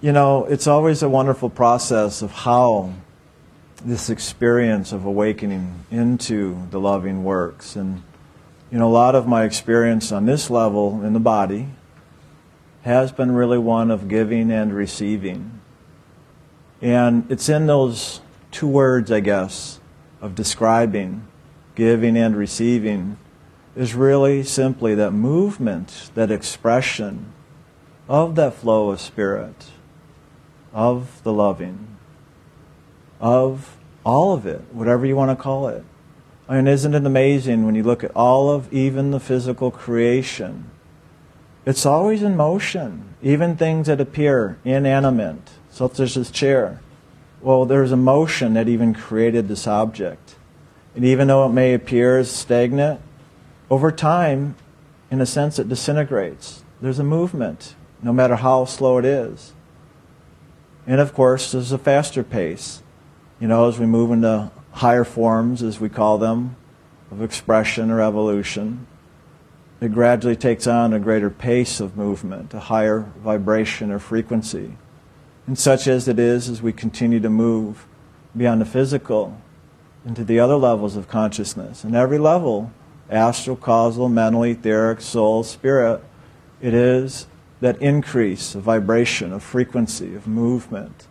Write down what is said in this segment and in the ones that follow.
you know, it's always a wonderful process of how this experience of awakening into the loving works. And, you know, a lot of my experience on this level in the body has been really one of giving and receiving. And it's in those two words, I guess, of describing giving and receiving is really simply that movement, that expression of that flow of spirit, of the loving, of all of it, whatever you want to call it. I mean, isn't it amazing when you look at all of even the physical creation? It's always in motion, even things that appear inanimate, such as this chair. Well, there's a motion that even created this object. And even though it may appear as stagnant, over time, in a sense, it disintegrates. There's a movement, no matter how slow it is. And of course, there's a faster pace. You know, as we move into higher forms, as we call them, of expression or evolution, it gradually takes on a greater pace of movement, a higher vibration or frequency. And such as it is as we continue to move beyond the physical into the other levels of consciousness. And every level, astral, causal, mental, etheric, soul, spirit, it is that increase of vibration, of frequency, of movement.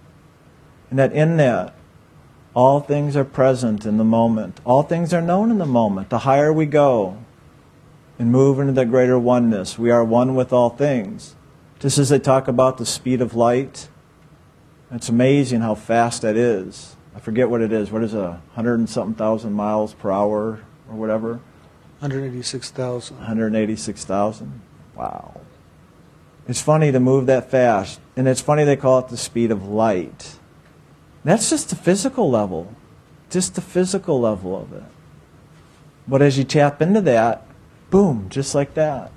And that in that, all things are present in the moment. All things are known in the moment. The higher we go and move into that greater oneness, we are one with all things. Just as they talk about the speed of light, it's amazing how fast that is. I forget what it is. What is it? A hundred and something thousand miles per hour or whatever? 186,000. 186,000. Wow. It's funny to move that fast. And it's funny they call it the speed of light. That's just the physical level, just the physical level of it. But as you tap into that, boom, just like that.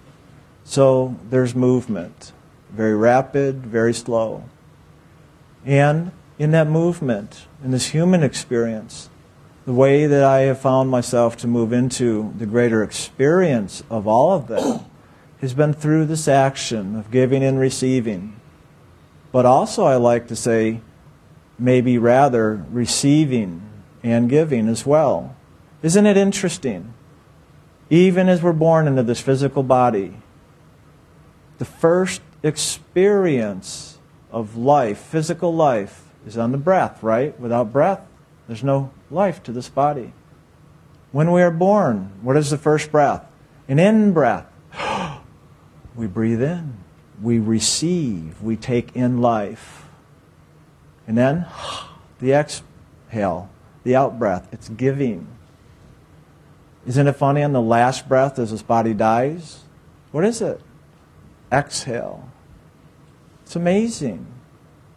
So there's movement, very rapid, very slow. And in that movement, in this human experience, the way that I have found myself to move into the greater experience of all of that has been through this action of giving and receiving. But also, I like to say, maybe rather receiving and giving as well. Isn't it interesting? Even as we're born into this physical body, the first experience of life, physical life, is on the breath, right? Without breath, there's no life to this body. When we are born, what is the first breath? An in breath. We breathe in. We receive. We take in life. And then the exhale, the out breath. It's giving. Isn't it funny on the last breath as this body dies? What is it? Exhale. It's amazing.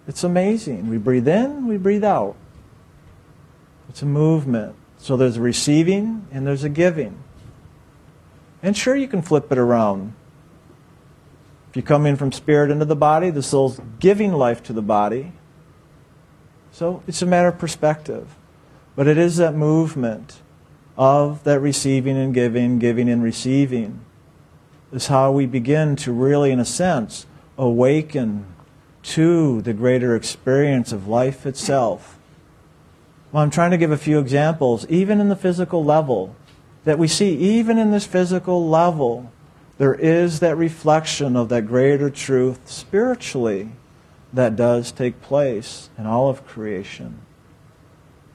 It's amazing. We breathe in, we breathe out. It's a movement. So there's a receiving and there's a giving. And sure, you can flip it around. If you come in from spirit into the body, the soul's giving life to the body. So it's a matter of perspective. But it is that movement of that receiving and giving, giving and receiving, is how we begin to really, in a sense, awaken to the greater experience of life itself. Well, I'm trying to give a few examples, even in the physical level, that we see, even in this physical level, there is that reflection of that greater truth spiritually that does take place in all of creation.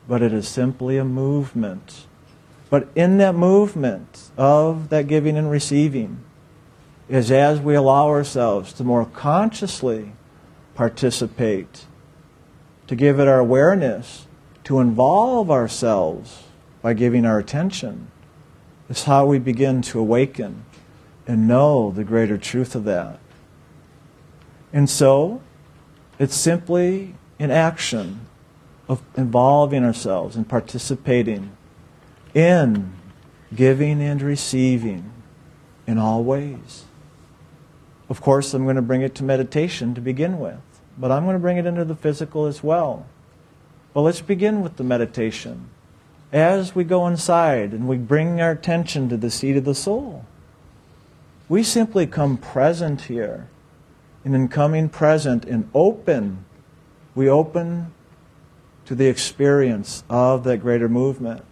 But it is simply a movement. But in that movement of that giving and receiving is as we allow ourselves to more consciously participate, to give it our awareness, to involve ourselves by giving our attention, is how we begin to awaken and know the greater truth of that. And so, it's simply an action of involving ourselves and participating in giving and receiving in all ways. Of course, I'm going to bring it to meditation to begin with, but I'm going to bring it into the physical as well. But let's begin with the meditation. As we go inside and we bring our attention to the seat of the soul, we simply come present here And in coming present and open, we open to the experience of that greater movement.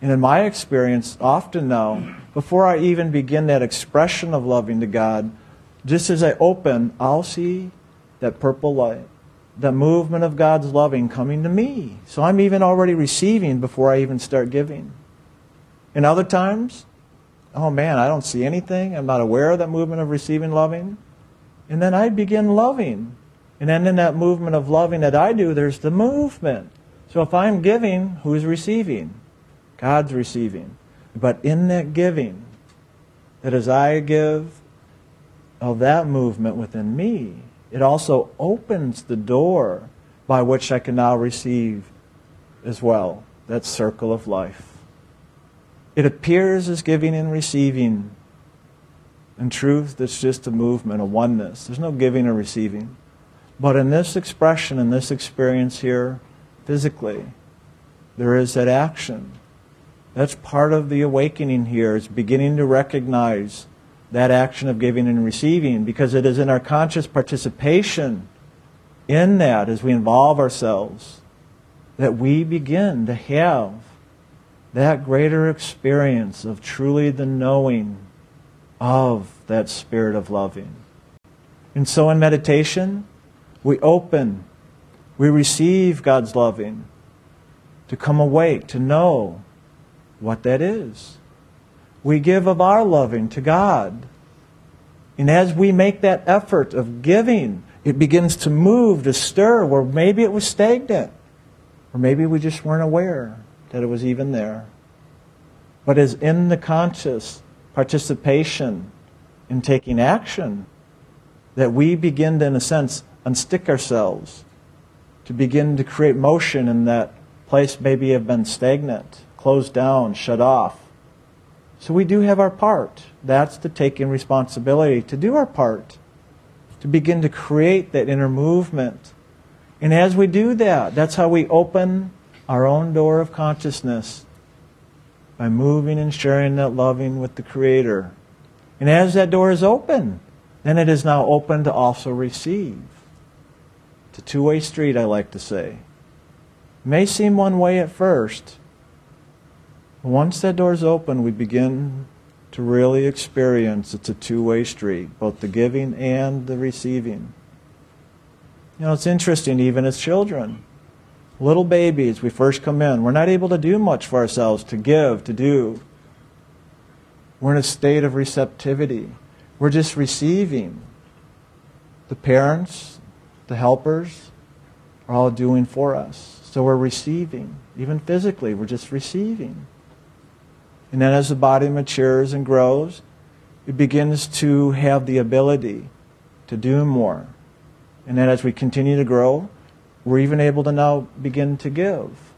And in my experience, often now, before I even begin that expression of loving to God, just as I open, I'll see that purple light, the movement of God's loving coming to me. So I'm even already receiving before I even start giving. And other times, oh man, I don't see anything. I'm not aware of that movement of receiving loving. And then I begin loving. And then in that movement of loving that I do, there's the movement. So if I'm giving, who's receiving? God's receiving. But in that giving, that as I give of that movement within me, it also opens the door by which I can now receive as well that circle of life. It appears as giving and receiving. In truth, it's just a movement, a oneness. There's no giving or receiving. But in this expression, in this experience here, physically, there is that action. That's part of the awakening here, is beginning to recognize that action of giving and receiving because it is in our conscious participation in that as we involve ourselves that we begin to have that greater experience of truly the knowing of that spirit of loving. And so in meditation, we open, we receive God's loving to come awake, to know what that is. We give of our loving to God. And as we make that effort of giving, it begins to move, to stir, where maybe it was stagnant, or maybe we just weren't aware that it was even there. But as in the conscious participation in taking action, that we begin to, in a sense, unstick ourselves, to begin to create motion in that place maybe have been stagnant, closed down, shut off. So we do have our part. That's the taking responsibility to do our part, to begin to create that inner movement. And as we do that, that's how we open our own door of consciousness by moving and sharing that loving with the Creator. And as that door is open, then it is now open to also receive. It's a two way street, I like to say. It may seem one way at first. But once that door is open, we begin to really experience it's a two way street, both the giving and the receiving. You know, it's interesting, even as children little babies, we first come in, we're not able to do much for ourselves, to give, to do. We're in a state of receptivity. We're just receiving. The parents, the helpers, are all doing for us. So we're receiving. Even physically, we're just receiving. And then as the body matures and grows, it begins to have the ability to do more. And then as we continue to grow, we're even able to now begin to give.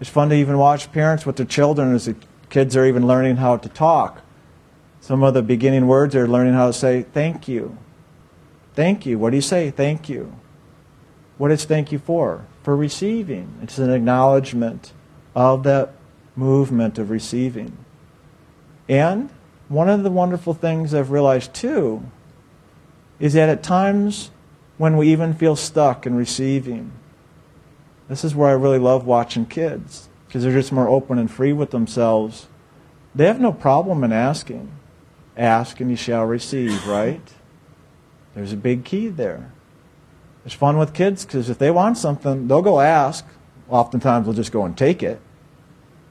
It's fun to even watch parents with their children as the kids are even learning how to talk. Some of the beginning words are learning how to say thank you. Thank you. What do you say? Thank you. What is thank you for? For receiving. It's an acknowledgement of that movement of receiving. And one of the wonderful things I've realized too is that at times when we even feel stuck in receiving. This is where I really love watching kids because they're just more open and free with themselves. They have no problem in asking. Ask and you shall receive, right? There's a big key there. It's fun with kids because if they want something, they'll go ask. Oftentimes, they'll just go and take it.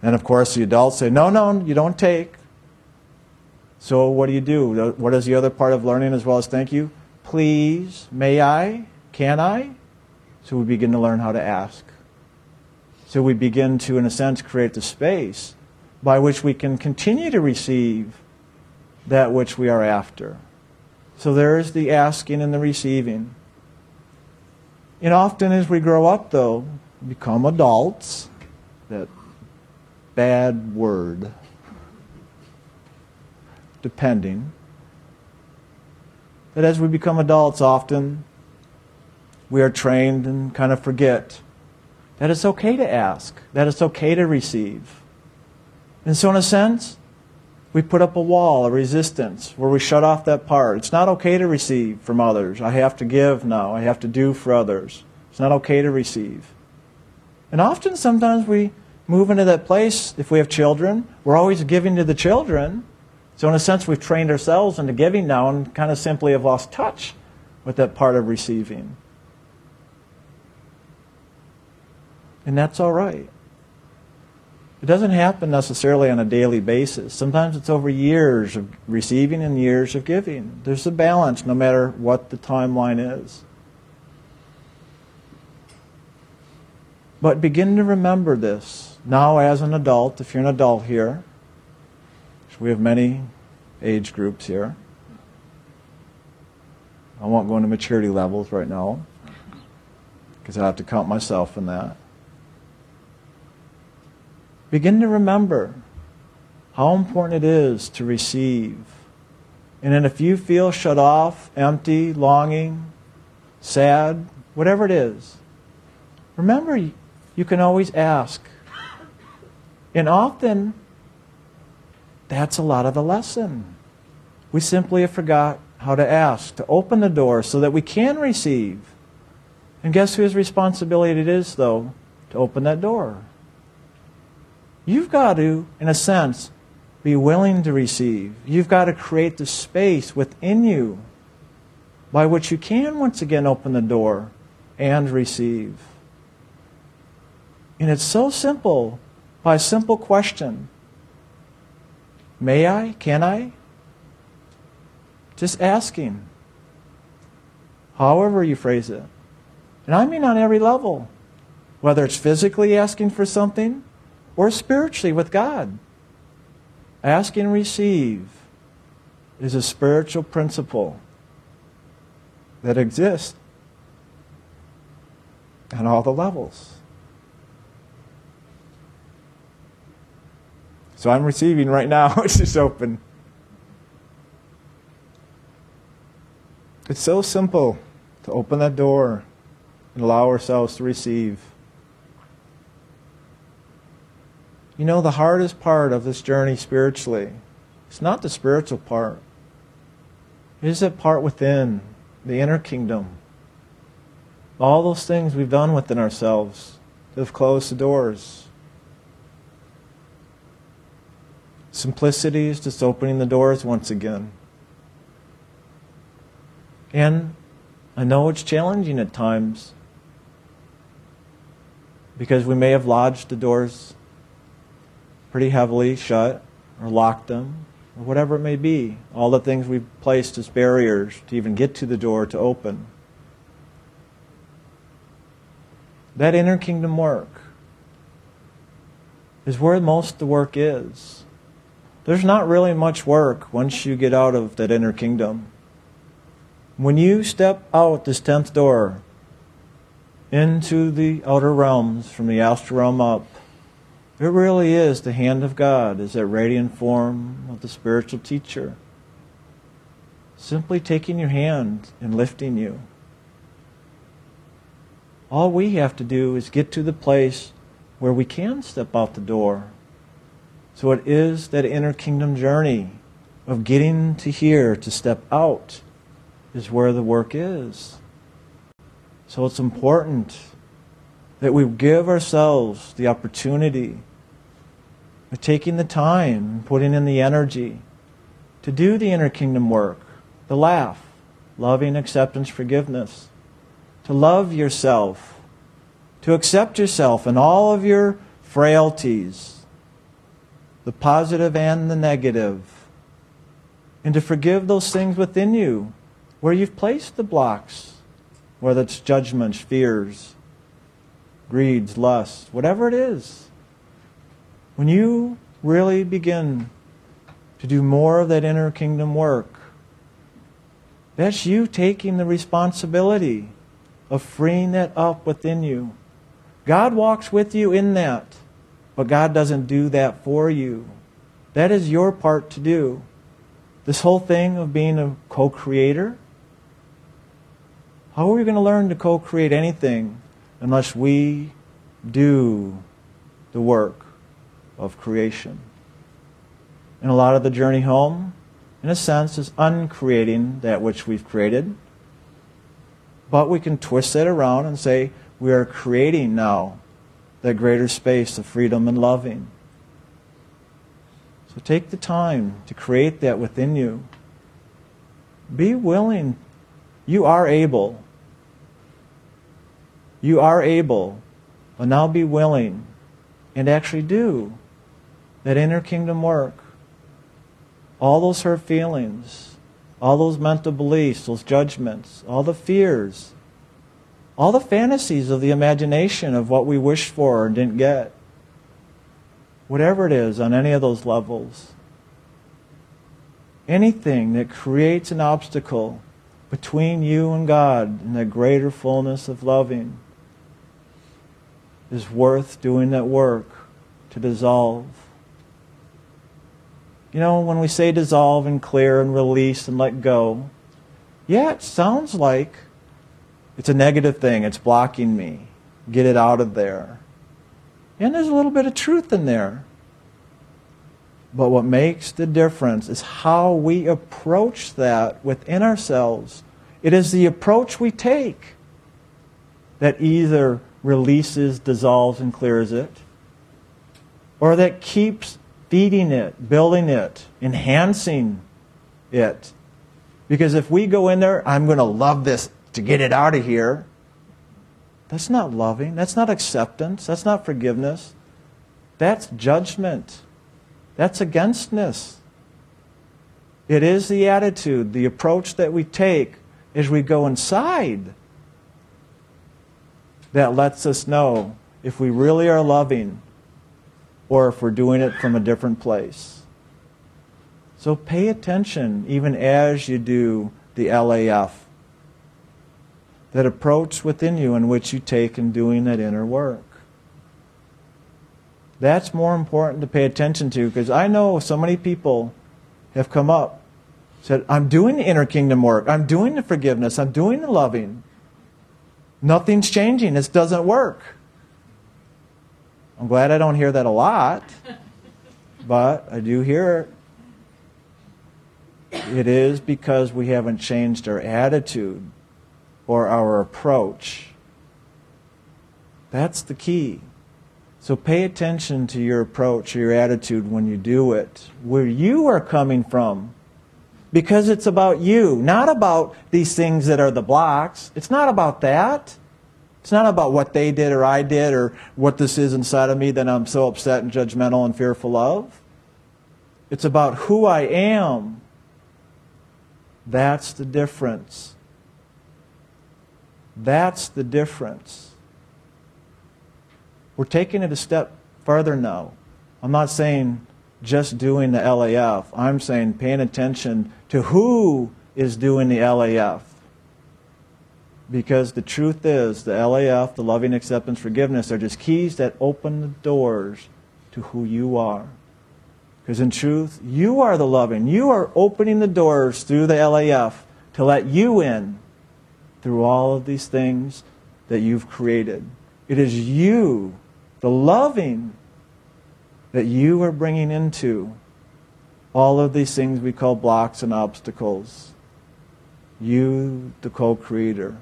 And of course, the adults say, no, no, you don't take. So, what do you do? What is the other part of learning as well as thank you? Please, may I, can I? So we begin to learn how to ask. So we begin to, in a sense, create the space by which we can continue to receive that which we are after. So there is the asking and the receiving. And often as we grow up, though, become adults, that bad word, depending, that as we become adults, often we are trained and kind of forget that it's okay to ask, that it's okay to receive. And so, in a sense, we put up a wall, a resistance, where we shut off that part. It's not okay to receive from others. I have to give now. I have to do for others. It's not okay to receive. And often, sometimes we move into that place, if we have children, we're always giving to the children. So, in a sense, we've trained ourselves into giving now and kind of simply have lost touch with that part of receiving. And that's all right. It doesn't happen necessarily on a daily basis. Sometimes it's over years of receiving and years of giving. There's a balance no matter what the timeline is. But begin to remember this now as an adult, if you're an adult here. We have many age groups here. I won't go into maturity levels right now because I have to count myself in that. Begin to remember how important it is to receive. And then if you feel shut off, empty, longing, sad, whatever it is, remember you can always ask. And often, that's a lot of the lesson. We simply have forgot how to ask, to open the door so that we can receive. And guess whose responsibility it is, though, to open that door? You've got to, in a sense, be willing to receive. You've got to create the space within you by which you can once again open the door and receive. And it's so simple by a simple question May I? Can I? Just asking. However you phrase it. And I mean on every level. Whether it's physically asking for something or spiritually with God. Ask and receive is a spiritual principle that exists on all the levels. So I'm receiving right now. it's just open. It's so simple to open that door and allow ourselves to receive. You know, the hardest part of this journey spiritually, it's not the spiritual part. It is that part within, the inner kingdom. All those things we've done within ourselves that have closed the doors. Simplicity is just opening the doors once again. And I know it's challenging at times because we may have lodged the doors pretty heavily shut or locked them or whatever it may be. All the things we've placed as barriers to even get to the door to open. That inner kingdom work is where most of the work is there's not really much work once you get out of that inner kingdom. When you step out this tenth door into the outer realms, from the astral realm up, it really is the hand of God, is that radiant form of the spiritual teacher. Simply taking your hand and lifting you. All we have to do is get to the place where we can step out the door so it is that inner kingdom journey of getting to here, to step out, is where the work is. So it's important that we give ourselves the opportunity of taking the time, putting in the energy to do the inner kingdom work, the LAF, loving acceptance, forgiveness, to love yourself, to accept yourself and all of your frailties the positive and the negative, and to forgive those things within you where you've placed the blocks, whether it's judgments, fears, greeds, lusts, whatever it is. When you really begin to do more of that inner kingdom work, that's you taking the responsibility of freeing that up within you. God walks with you in that. But God doesn't do that for you. That is your part to do. This whole thing of being a co creator, how are we going to learn to co create anything unless we do the work of creation? And a lot of the journey home, in a sense, is uncreating that which we've created. But we can twist it around and say we are creating now that greater space of freedom and loving. So take the time to create that within you. Be willing. You are able. You are able. But now be willing and actually do that inner kingdom work. All those hurt feelings, all those mental beliefs, those judgments, all the fears, all the fantasies of the imagination of what we wished for and didn't get. Whatever it is on any of those levels. Anything that creates an obstacle between you and God and the greater fullness of loving is worth doing that work to dissolve. You know, when we say dissolve and clear and release and let go, yeah, it sounds like it's a negative thing. It's blocking me. Get it out of there. And there's a little bit of truth in there. But what makes the difference is how we approach that within ourselves. It is the approach we take that either releases, dissolves, and clears it, or that keeps feeding it, building it, enhancing it. Because if we go in there, I'm going to love this to get it out of here, that's not loving. That's not acceptance. That's not forgiveness. That's judgment. That's againstness. It is the attitude, the approach that we take as we go inside that lets us know if we really are loving or if we're doing it from a different place. So pay attention even as you do the LAF that approach within you in which you take in doing that inner work. That's more important to pay attention to because I know so many people have come up, said, I'm doing the inner kingdom work, I'm doing the forgiveness, I'm doing the loving. Nothing's changing, this doesn't work. I'm glad I don't hear that a lot, but I do hear it. It is because we haven't changed our attitude or our approach. That's the key. So pay attention to your approach or your attitude when you do it, where you are coming from. Because it's about you, not about these things that are the blocks. It's not about that. It's not about what they did or I did or what this is inside of me that I'm so upset and judgmental and fearful of. It's about who I am. That's the difference. That's the difference. We're taking it a step further now. I'm not saying just doing the LAF. I'm saying paying attention to who is doing the LAF. Because the truth is, the LAF, the loving acceptance forgiveness, are just keys that open the doors to who you are. Because in truth, you are the loving. You are opening the doors through the LAF to let you in through all of these things that you've created. It is you, the loving, that you are bringing into all of these things we call blocks and obstacles. You, the co creator.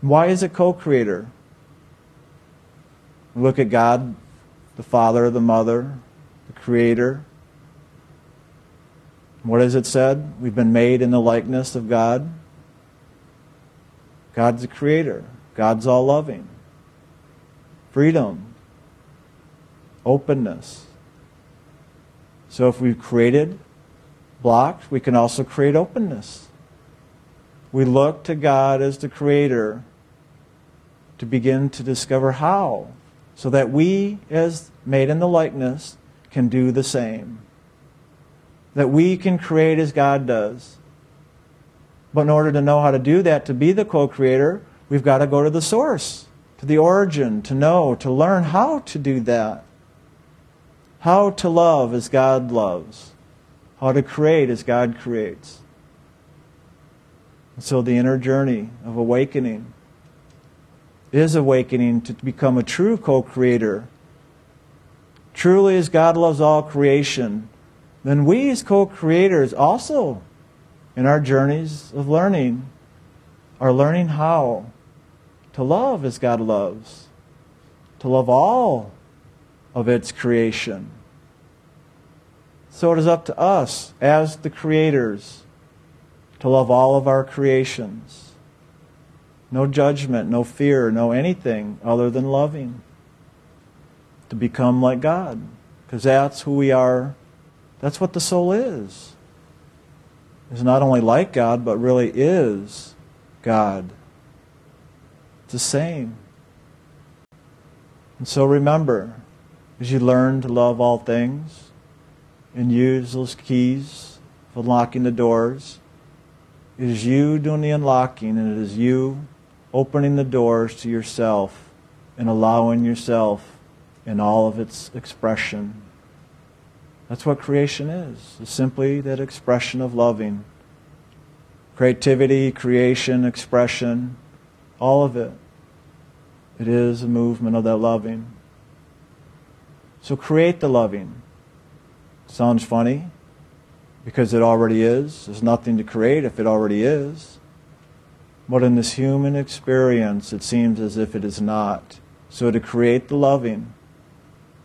Why is it co creator? Look at God, the Father, the Mother, the Creator. What has it said? We've been made in the likeness of God. God's the creator. God's all loving. Freedom. Openness. So if we've created blocks, we can also create openness. We look to God as the creator to begin to discover how, so that we, as made in the likeness, can do the same. That we can create as God does. But in order to know how to do that, to be the co creator, we've got to go to the source, to the origin, to know, to learn how to do that. How to love as God loves. How to create as God creates. And so the inner journey of awakening is awakening to become a true co creator. Truly, as God loves all creation, then we as co creators also, in our journeys of learning, are learning how to love as God loves, to love all of its creation. So it is up to us as the creators to love all of our creations. No judgment, no fear, no anything other than loving. To become like God. Because that's who we are. That's what the soul is. Is not only like God, but really is God. It's the same. And so remember, as you learn to love all things and use those keys for unlocking the doors, it is you doing the unlocking, and it is you opening the doors to yourself and allowing yourself in all of its expression. That's what creation is. It's simply that expression of loving. Creativity, creation, expression, all of it. It is a movement of that loving. So create the loving. Sounds funny because it already is. There's nothing to create if it already is. But in this human experience, it seems as if it is not. So to create the loving,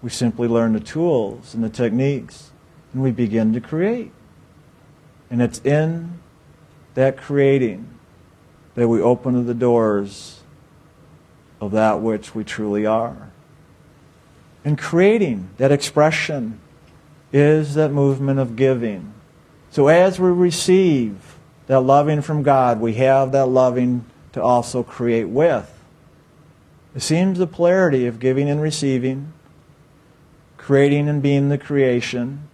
we simply learn the tools and the techniques, and we begin to create. And it's in that creating that we open the doors of that which we truly are. And creating, that expression, is that movement of giving. So as we receive that loving from God, we have that loving to also create with. It seems the polarity of giving and receiving creating and being the creation,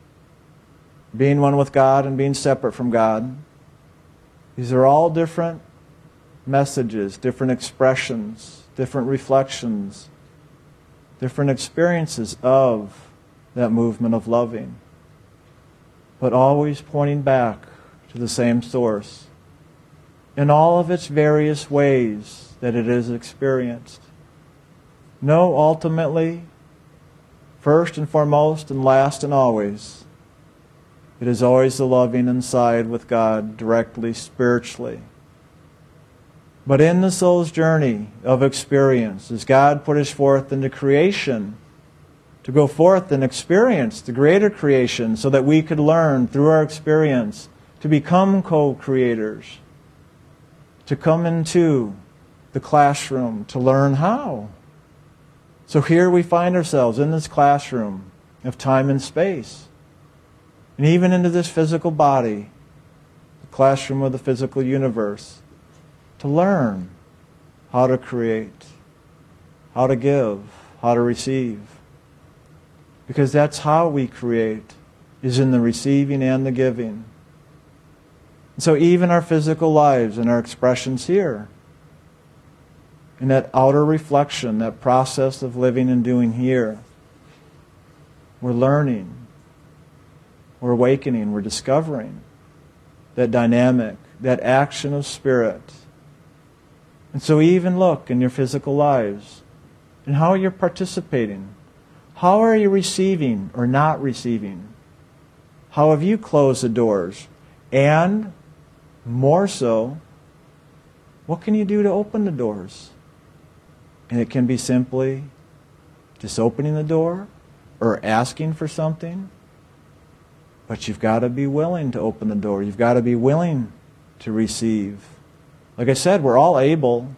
being one with God and being separate from God. These are all different messages, different expressions, different reflections, different experiences of that movement of loving, but always pointing back to the same source in all of its various ways that it is experienced. No, ultimately, first and foremost and last and always. It is always the loving inside with God directly, spiritually. But in the soul's journey of experience, as God put us forth into creation, to go forth and experience the greater creation so that we could learn through our experience to become co creators, to come into the classroom to learn how. So here we find ourselves in this classroom of time and space. And even into this physical body, the classroom of the physical universe, to learn how to create, how to give, how to receive. Because that's how we create, is in the receiving and the giving. And so even our physical lives and our expressions here in that outer reflection, that process of living and doing here. We're learning, we're awakening, we're discovering that dynamic, that action of spirit. And so, we even look in your physical lives and how you're participating. How are you receiving or not receiving? How have you closed the doors? And more so, what can you do to open the doors? And it can be simply just opening the door or asking for something. But you've got to be willing to open the door. You've got to be willing to receive. Like I said, we're all able.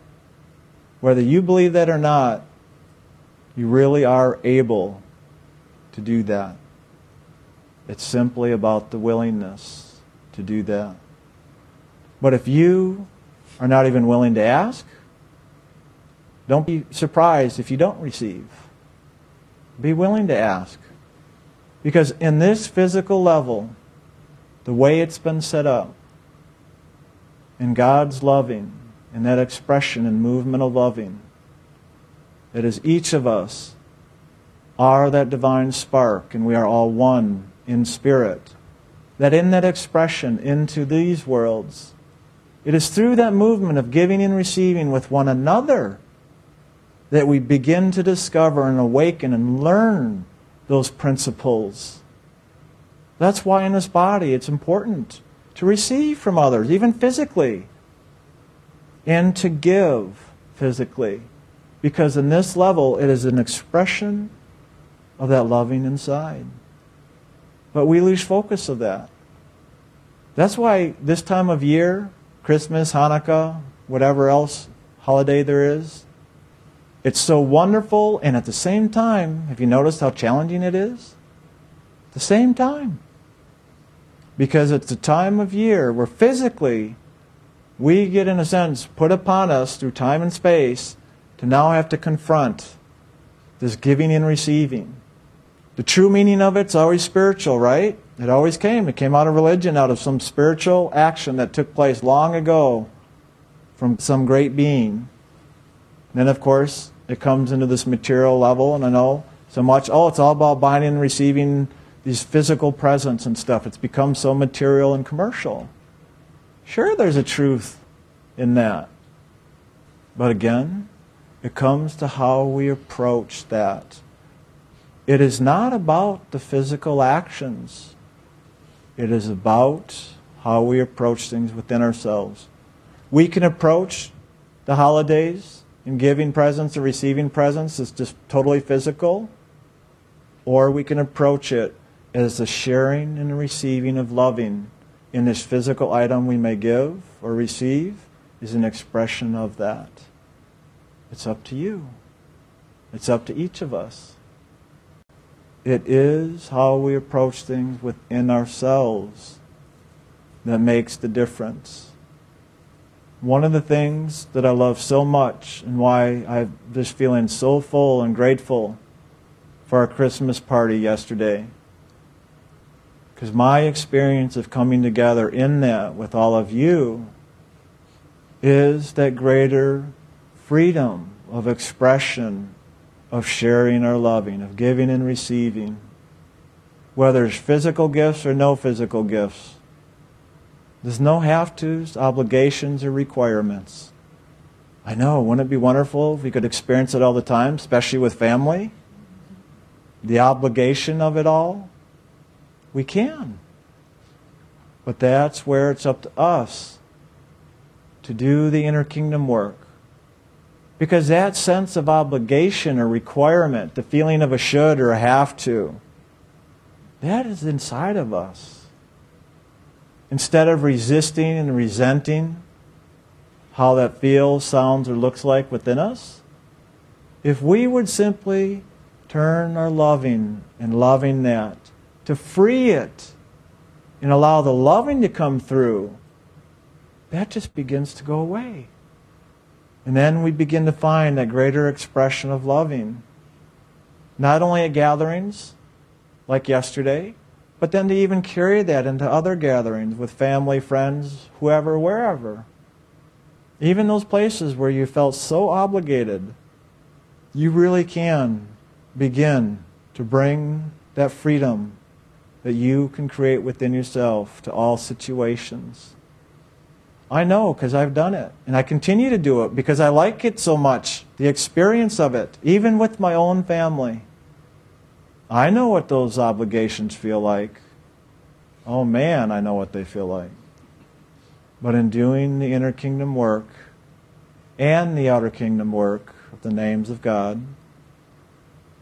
Whether you believe that or not, you really are able to do that. It's simply about the willingness to do that. But if you are not even willing to ask, don't be surprised if you don't receive. Be willing to ask. Because in this physical level, the way it's been set up, in God's loving, in that expression and movement of loving, that is each of us are that divine spark, and we are all one in spirit. That in that expression into these worlds, it is through that movement of giving and receiving with one another that we begin to discover and awaken and learn those principles That's why in this body it's important to receive from others, even physically, and to give physically. Because in this level, it is an expression of that loving inside. But we lose focus of that. That's why this time of year, Christmas, Hanukkah, whatever else holiday there is, it's so wonderful, and at the same time, have you noticed how challenging it is? At the same time. Because it's a time of year where physically we get, in a sense, put upon us through time and space to now have to confront this giving and receiving. The true meaning of it's always spiritual, right? It always came. It came out of religion, out of some spiritual action that took place long ago from some great being. Then, of course, it comes into this material level, and I know so much, oh, it's all about buying and receiving these physical presents and stuff. It's become so material and commercial. Sure, there's a truth in that. But again, it comes to how we approach that. It is not about the physical actions, it is about how we approach things within ourselves. We can approach the holidays in giving presents or receiving presents is just totally physical, or we can approach it as the sharing and receiving of loving in this physical item we may give or receive is an expression of that. It's up to you. It's up to each of us. It is how we approach things within ourselves that makes the difference one of the things that I love so much and why I'm just feeling so full and grateful for our Christmas party yesterday. Because my experience of coming together in that with all of you is that greater freedom of expression, of sharing or loving, of giving and receiving, whether it's physical gifts or no physical gifts. There's no have tos, obligations, or requirements. I know, wouldn't it be wonderful if we could experience it all the time, especially with family? The obligation of it all? We can. But that's where it's up to us to do the inner kingdom work. Because that sense of obligation or requirement, the feeling of a should or a have to, that is inside of us instead of resisting and resenting how that feels, sounds, or looks like within us, if we would simply turn our loving and loving that to free it and allow the loving to come through, that just begins to go away. And then we begin to find that greater expression of loving. Not only at gatherings like yesterday, but then to even carry that into other gatherings with family, friends, whoever, wherever. Even those places where you felt so obligated, you really can begin to bring that freedom that you can create within yourself to all situations. I know because I've done it. And I continue to do it because I like it so much, the experience of it, even with my own family. I know what those obligations feel like. Oh man, I know what they feel like. But in doing the inner kingdom work and the outer kingdom work of the names of God,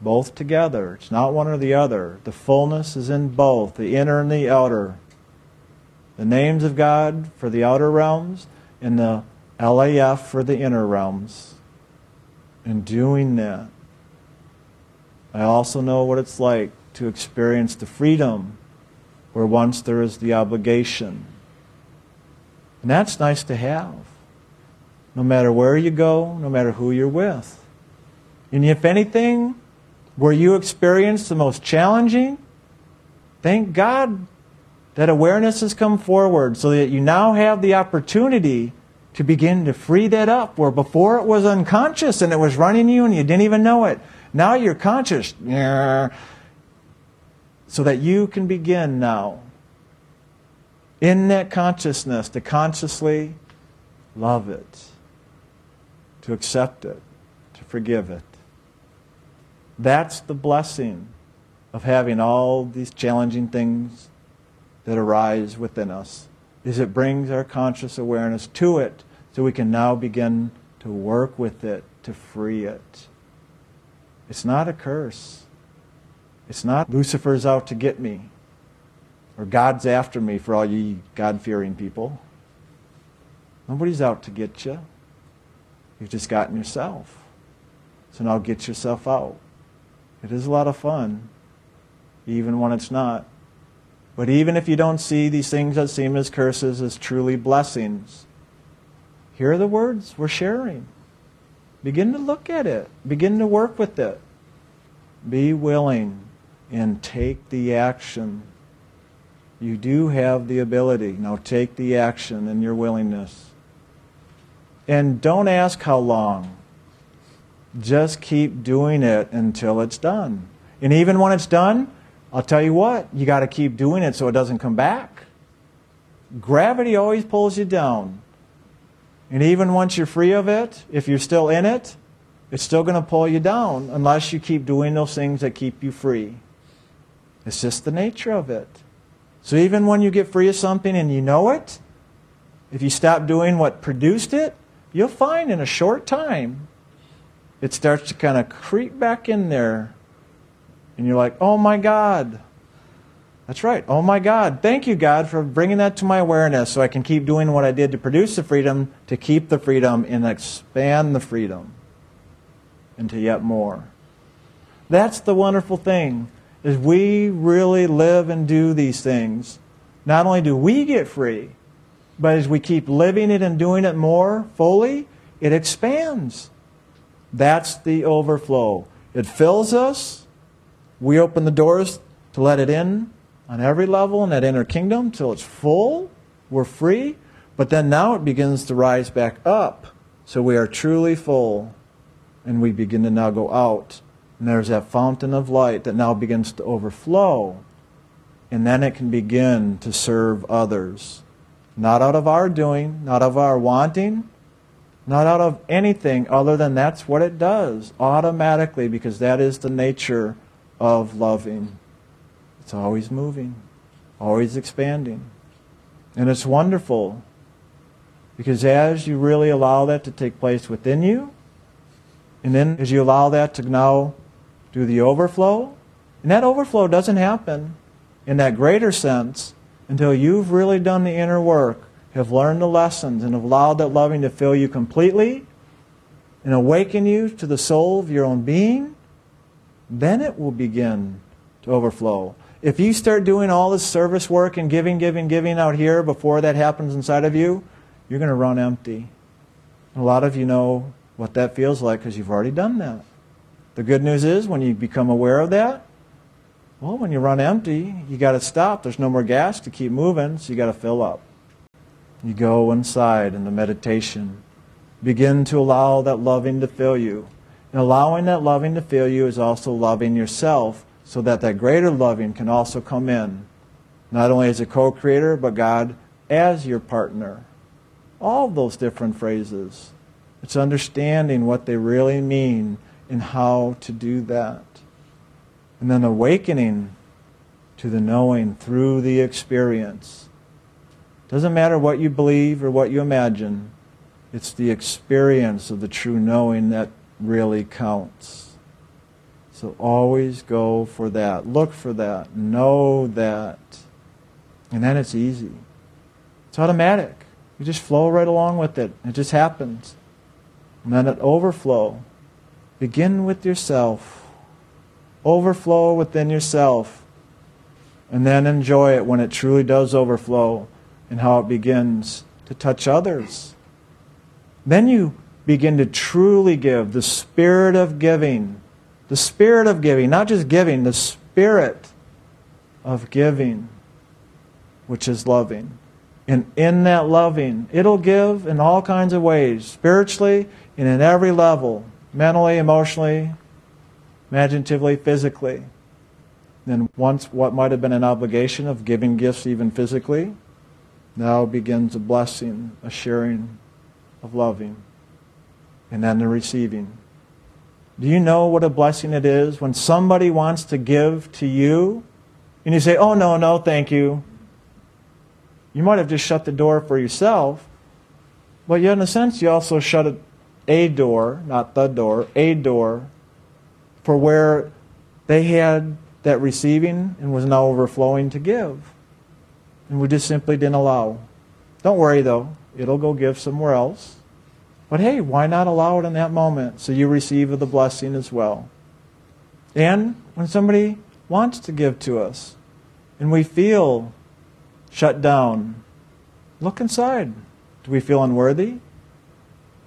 both together, it's not one or the other. The fullness is in both, the inner and the outer. The names of God for the outer realms and the LAF for the inner realms. In doing that, I also know what it's like to experience the freedom where once there is the obligation. And that's nice to have, no matter where you go, no matter who you're with. And if anything, where you experience the most challenging, thank God that awareness has come forward so that you now have the opportunity to begin to free that up where before it was unconscious and it was running you and you didn't even know it. Now you're conscious. So that you can begin now, in that consciousness, to consciously love it, to accept it, to forgive it. That's the blessing of having all these challenging things that arise within us is it brings our conscious awareness to it so we can now begin to work with it, to free it. It's not a curse. It's not Lucifer's out to get me or God's after me for all ye God fearing people. Nobody's out to get you. You've just gotten yourself. So now get yourself out. It is a lot of fun, even when it's not. But even if you don't see these things that seem as curses as truly blessings, here are the words we're sharing. Begin to look at it, begin to work with it. Be willing and take the action. You do have the ability. Now take the action and your willingness. And don't ask how long. Just keep doing it until it's done. And even when it's done, I'll tell you what, you got to keep doing it so it doesn't come back. Gravity always pulls you down. And even once you're free of it, if you're still in it, it's still going to pull you down unless you keep doing those things that keep you free. It's just the nature of it. So even when you get free of something and you know it, if you stop doing what produced it, you'll find in a short time it starts to kind of creep back in there. And you're like, oh my God. That's right. Oh my God. Thank you, God, for bringing that to my awareness so I can keep doing what I did to produce the freedom, to keep the freedom, and expand the freedom into yet more. That's the wonderful thing, is we really live and do these things. Not only do we get free, but as we keep living it and doing it more fully, it expands. That's the overflow. It fills us. We open the doors to let it in on every level in that inner kingdom till it's full. We're free. But then now it begins to rise back up. So we are truly full. And we begin to now go out. And there's that fountain of light that now begins to overflow. And then it can begin to serve others. Not out of our doing, not of our wanting, not out of anything other than that's what it does automatically because that is the nature of loving. It's always moving, always expanding. And it's wonderful because as you really allow that to take place within you, and then as you allow that to now do the overflow, and that overflow doesn't happen in that greater sense until you've really done the inner work have learned the lessons and have allowed that loving to fill you completely and awaken you to the soul of your own being, then it will begin to overflow. If you start doing all this service work and giving, giving, giving out here before that happens inside of you, you're going to run empty. A lot of you know what that feels like because you've already done that. The good news is when you become aware of that, well, when you run empty, you got to stop. There's no more gas to keep moving, so you got to fill up. You go inside in the meditation. Begin to allow that loving to fill you. And allowing that loving to fill you is also loving yourself so that that greater loving can also come in. Not only as a co creator, but God as your partner. All those different phrases. It's understanding what they really mean and how to do that. And then awakening to the knowing through the experience doesn't matter what you believe or what you imagine, it's the experience of the true knowing that really counts. So always go for that. Look for that. Know that. And then it's easy. It's automatic. You just flow right along with it. It just happens. Then it overflow. Begin with yourself. Overflow within yourself. And then enjoy it when it truly does overflow and how it begins to touch others. Then you begin to truly give the spirit of giving. The spirit of giving, not just giving, the spirit of giving, which is loving. And in that loving, it'll give in all kinds of ways, spiritually and in every level mentally, emotionally, imaginatively, physically. Then, once what might have been an obligation of giving gifts, even physically, now begins a blessing, a sharing of loving, and then the receiving. Do you know what a blessing it is when somebody wants to give to you and you say, oh, no, no, thank you? You might have just shut the door for yourself, but yet in a sense you also shut a, door, not the door, a door for where they had that receiving and was now overflowing to give. And we just simply didn't allow. Don't worry though, it'll go give somewhere else. But hey, why not allow it in that moment so you receive the blessing as well? And when somebody wants to give to us and we feel shut down, look inside. Do we feel unworthy?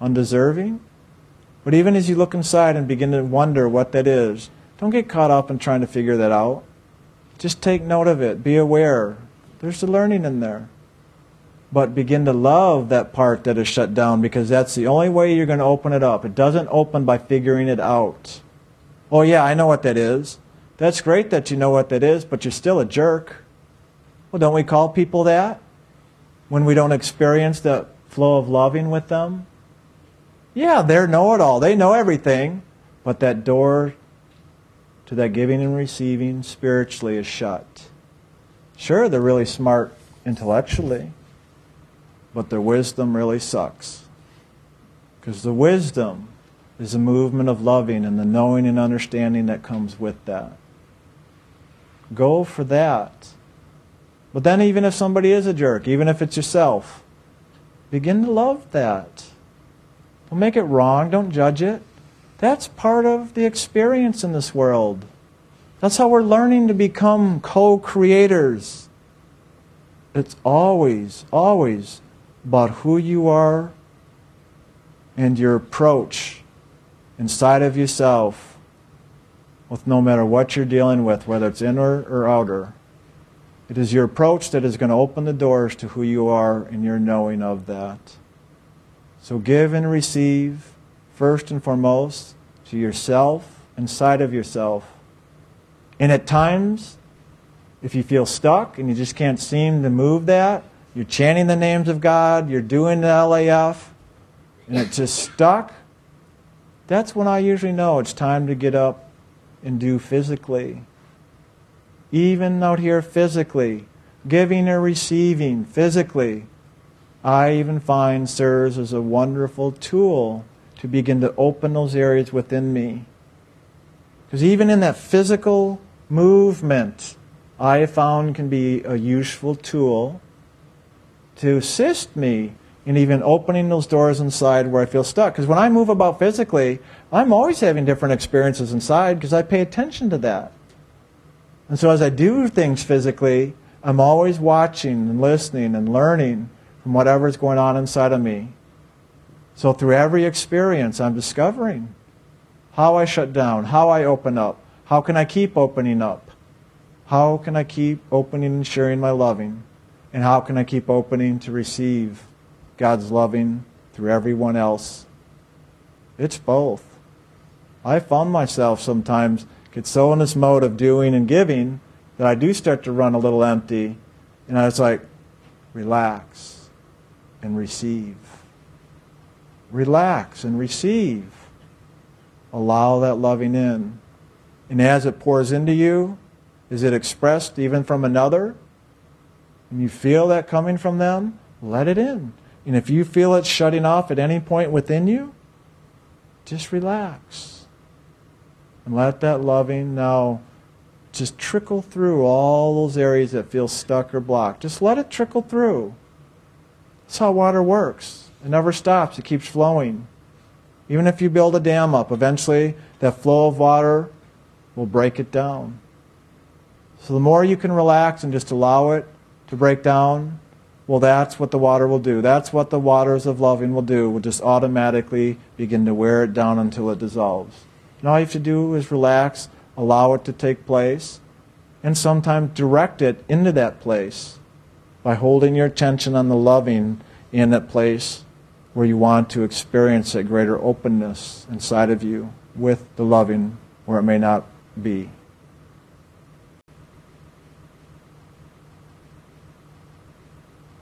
Undeserving? But even as you look inside and begin to wonder what that is, don't get caught up in trying to figure that out. Just take note of it. Be aware. There's the learning in there. But begin to love that part that is shut down because that's the only way you're going to open it up. It doesn't open by figuring it out. Oh, yeah, I know what that is. That's great that you know what that is, but you're still a jerk. Well, don't we call people that when we don't experience the flow of loving with them? Yeah, they're know it all. They know everything. But that door to that giving and receiving spiritually is shut. Sure, they're really smart intellectually, but their wisdom really sucks. Because the wisdom is a movement of loving and the knowing and understanding that comes with that. Go for that. But then, even if somebody is a jerk, even if it's yourself, begin to love that. Don't make it wrong, don't judge it. That's part of the experience in this world. That's how we're learning to become co creators. It's always, always about who you are and your approach inside of yourself with no matter what you're dealing with, whether it's inner or outer. It is your approach that is going to open the doors to who you are and your knowing of that. So give and receive first and foremost to yourself, inside of yourself. And at times, if you feel stuck and you just can't seem to move that, you're chanting the names of God, you're doing the LAF, and it's just stuck, that's when I usually know it's time to get up and do physically. Even out here physically, giving or receiving physically, I even find serves as a wonderful tool to begin to open those areas within me. Because even in that physical movement, I found can be a useful tool to assist me in even opening those doors inside where I feel stuck. Because when I move about physically, I'm always having different experiences inside because I pay attention to that. And so as I do things physically, I'm always watching and listening and learning from whatever's going on inside of me. So through every experience, I'm discovering how I shut down, how I open up, how can I keep opening up, how can I keep opening and sharing my loving, and how can I keep opening to receive God's loving through everyone else. It's both. I found myself sometimes get so in this mode of doing and giving that I do start to run a little empty, and I was like, relax and receive. Relax and receive. Allow that loving in. And as it pours into you, is it expressed even from another? And you feel that coming from them, let it in. And if you feel it shutting off at any point within you, just relax. And let that loving now just trickle through all those areas that feel stuck or blocked. Just let it trickle through. That's how water works. It never stops, it keeps flowing. Even if you build a dam up, eventually that flow of water will break it down. So the more you can relax and just allow it to break down, well, that's what the water will do. That's what the waters of loving will do. Will just automatically begin to wear it down until it dissolves. And all you have to do is relax, allow it to take place, and sometimes direct it into that place by holding your attention on the loving in that place where you want to experience a greater openness inside of you with the loving where it may not be.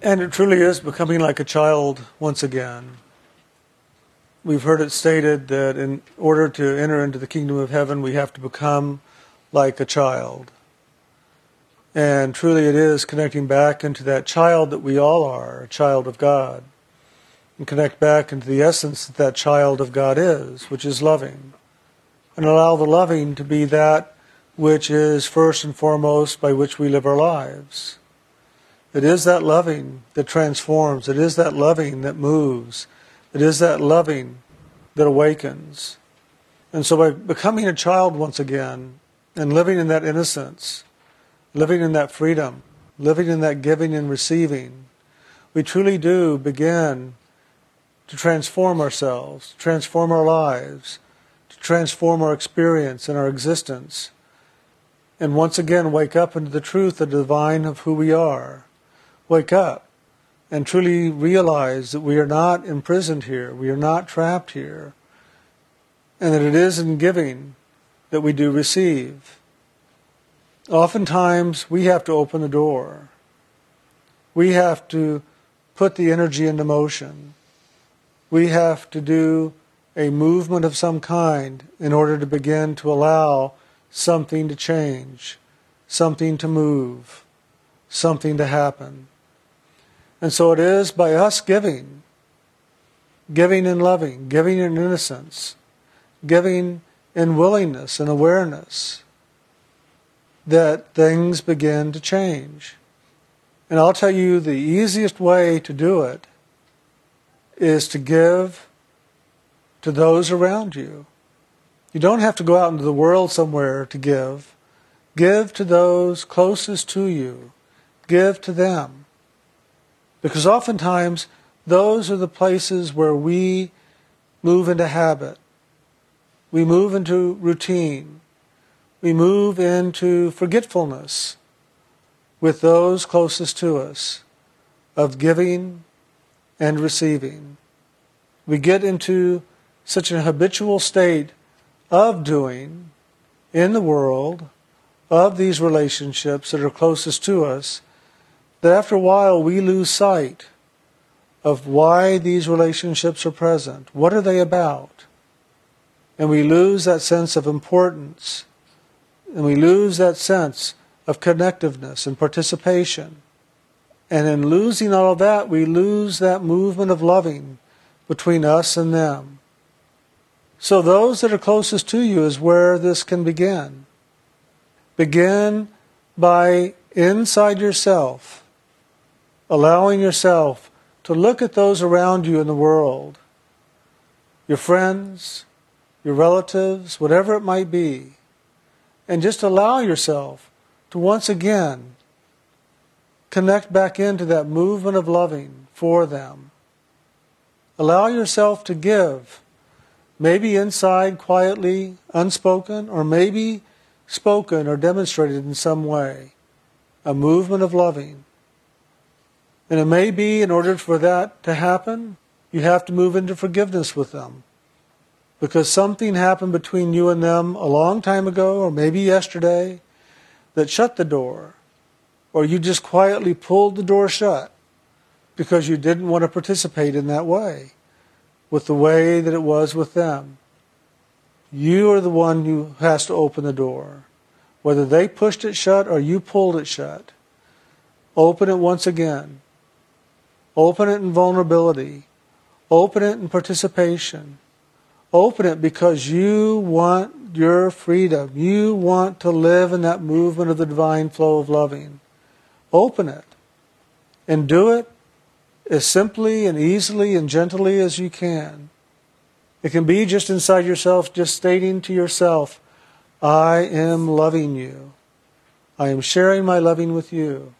And it truly is becoming like a child once again we've heard it stated that in order to enter into the kingdom of heaven, we have to become like a child. And truly it is connecting back into that child that we all are, a child of God. And connect back into the essence that that child of God is, which is loving. And allow the loving to be that which is first and foremost by which we live our lives. It is that loving that transforms. It is that loving that moves. It is that loving that awakens. And so by becoming a child once again and living in that innocence, living in that freedom, living in that giving and receiving, we truly do begin to transform ourselves, transform our lives, to transform our experience and our existence, and once again wake up into the truth, the divine of who we are. Wake up and truly realize that we are not imprisoned here, we are not trapped here, and that it is in giving that we do receive. Oftentimes, we have to open the door. We have to put the energy into motion. We have to do a movement of some kind in order to begin to allow something to change, something to move, something to happen. And so it is by us giving, giving in loving, giving in innocence, giving in willingness and awareness, that things begin to change. And I'll tell you the easiest way to do it is to give to those around you. You don't have to go out into the world somewhere to give. Give to those closest to you. Give to them. Because oftentimes, those are the places where we move into habit. We move into routine we move into forgetfulness with those closest to us of giving and receiving. We get into such an habitual state of doing in the world, of these relationships that are closest to us, that after a while we lose sight of why these relationships are present. What are they about? And we lose that sense of importance and we lose that sense of connectiveness and participation. And in losing all of that, we lose that movement of loving between us and them. So those that are closest to you is where this can begin. Begin by inside yourself, allowing yourself to look at those around you in the world, your friends, your relatives, whatever it might be, and just allow yourself to once again connect back into that movement of loving for them. Allow yourself to give, maybe inside quietly, unspoken, or maybe spoken or demonstrated in some way, a movement of loving. And it may be in order for that to happen, you have to move into forgiveness with them because something happened between you and them a long time ago, or maybe yesterday, that shut the door, or you just quietly pulled the door shut because you didn't want to participate in that way, with the way that it was with them. You are the one who has to open the door. Whether they pushed it shut or you pulled it shut, open it once again. Open it in vulnerability. Open it in participation Open it because you want your freedom. You want to live in that movement of the divine flow of loving. Open it. And do it as simply and easily and gently as you can. It can be just inside yourself, just stating to yourself, I am loving you. I am sharing my loving with you.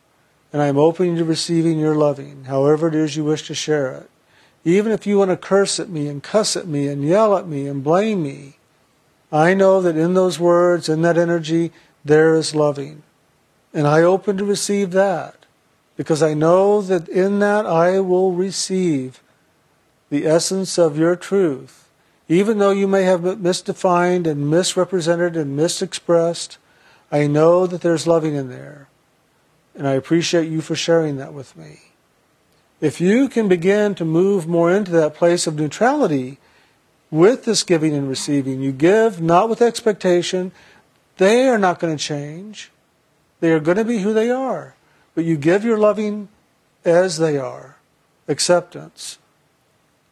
And I am open to receiving your loving, however it is you wish to share it. Even if you want to curse at me and cuss at me and yell at me and blame me, I know that in those words, in that energy, there is loving. And I open to receive that because I know that in that I will receive the essence of your truth. Even though you may have misdefined and misrepresented and misexpressed, I know that there's loving in there. And I appreciate you for sharing that with me. If you can begin to move more into that place of neutrality with this giving and receiving, you give not with expectation, they are not going to change. They are going to be who they are. But you give your loving as they are, acceptance.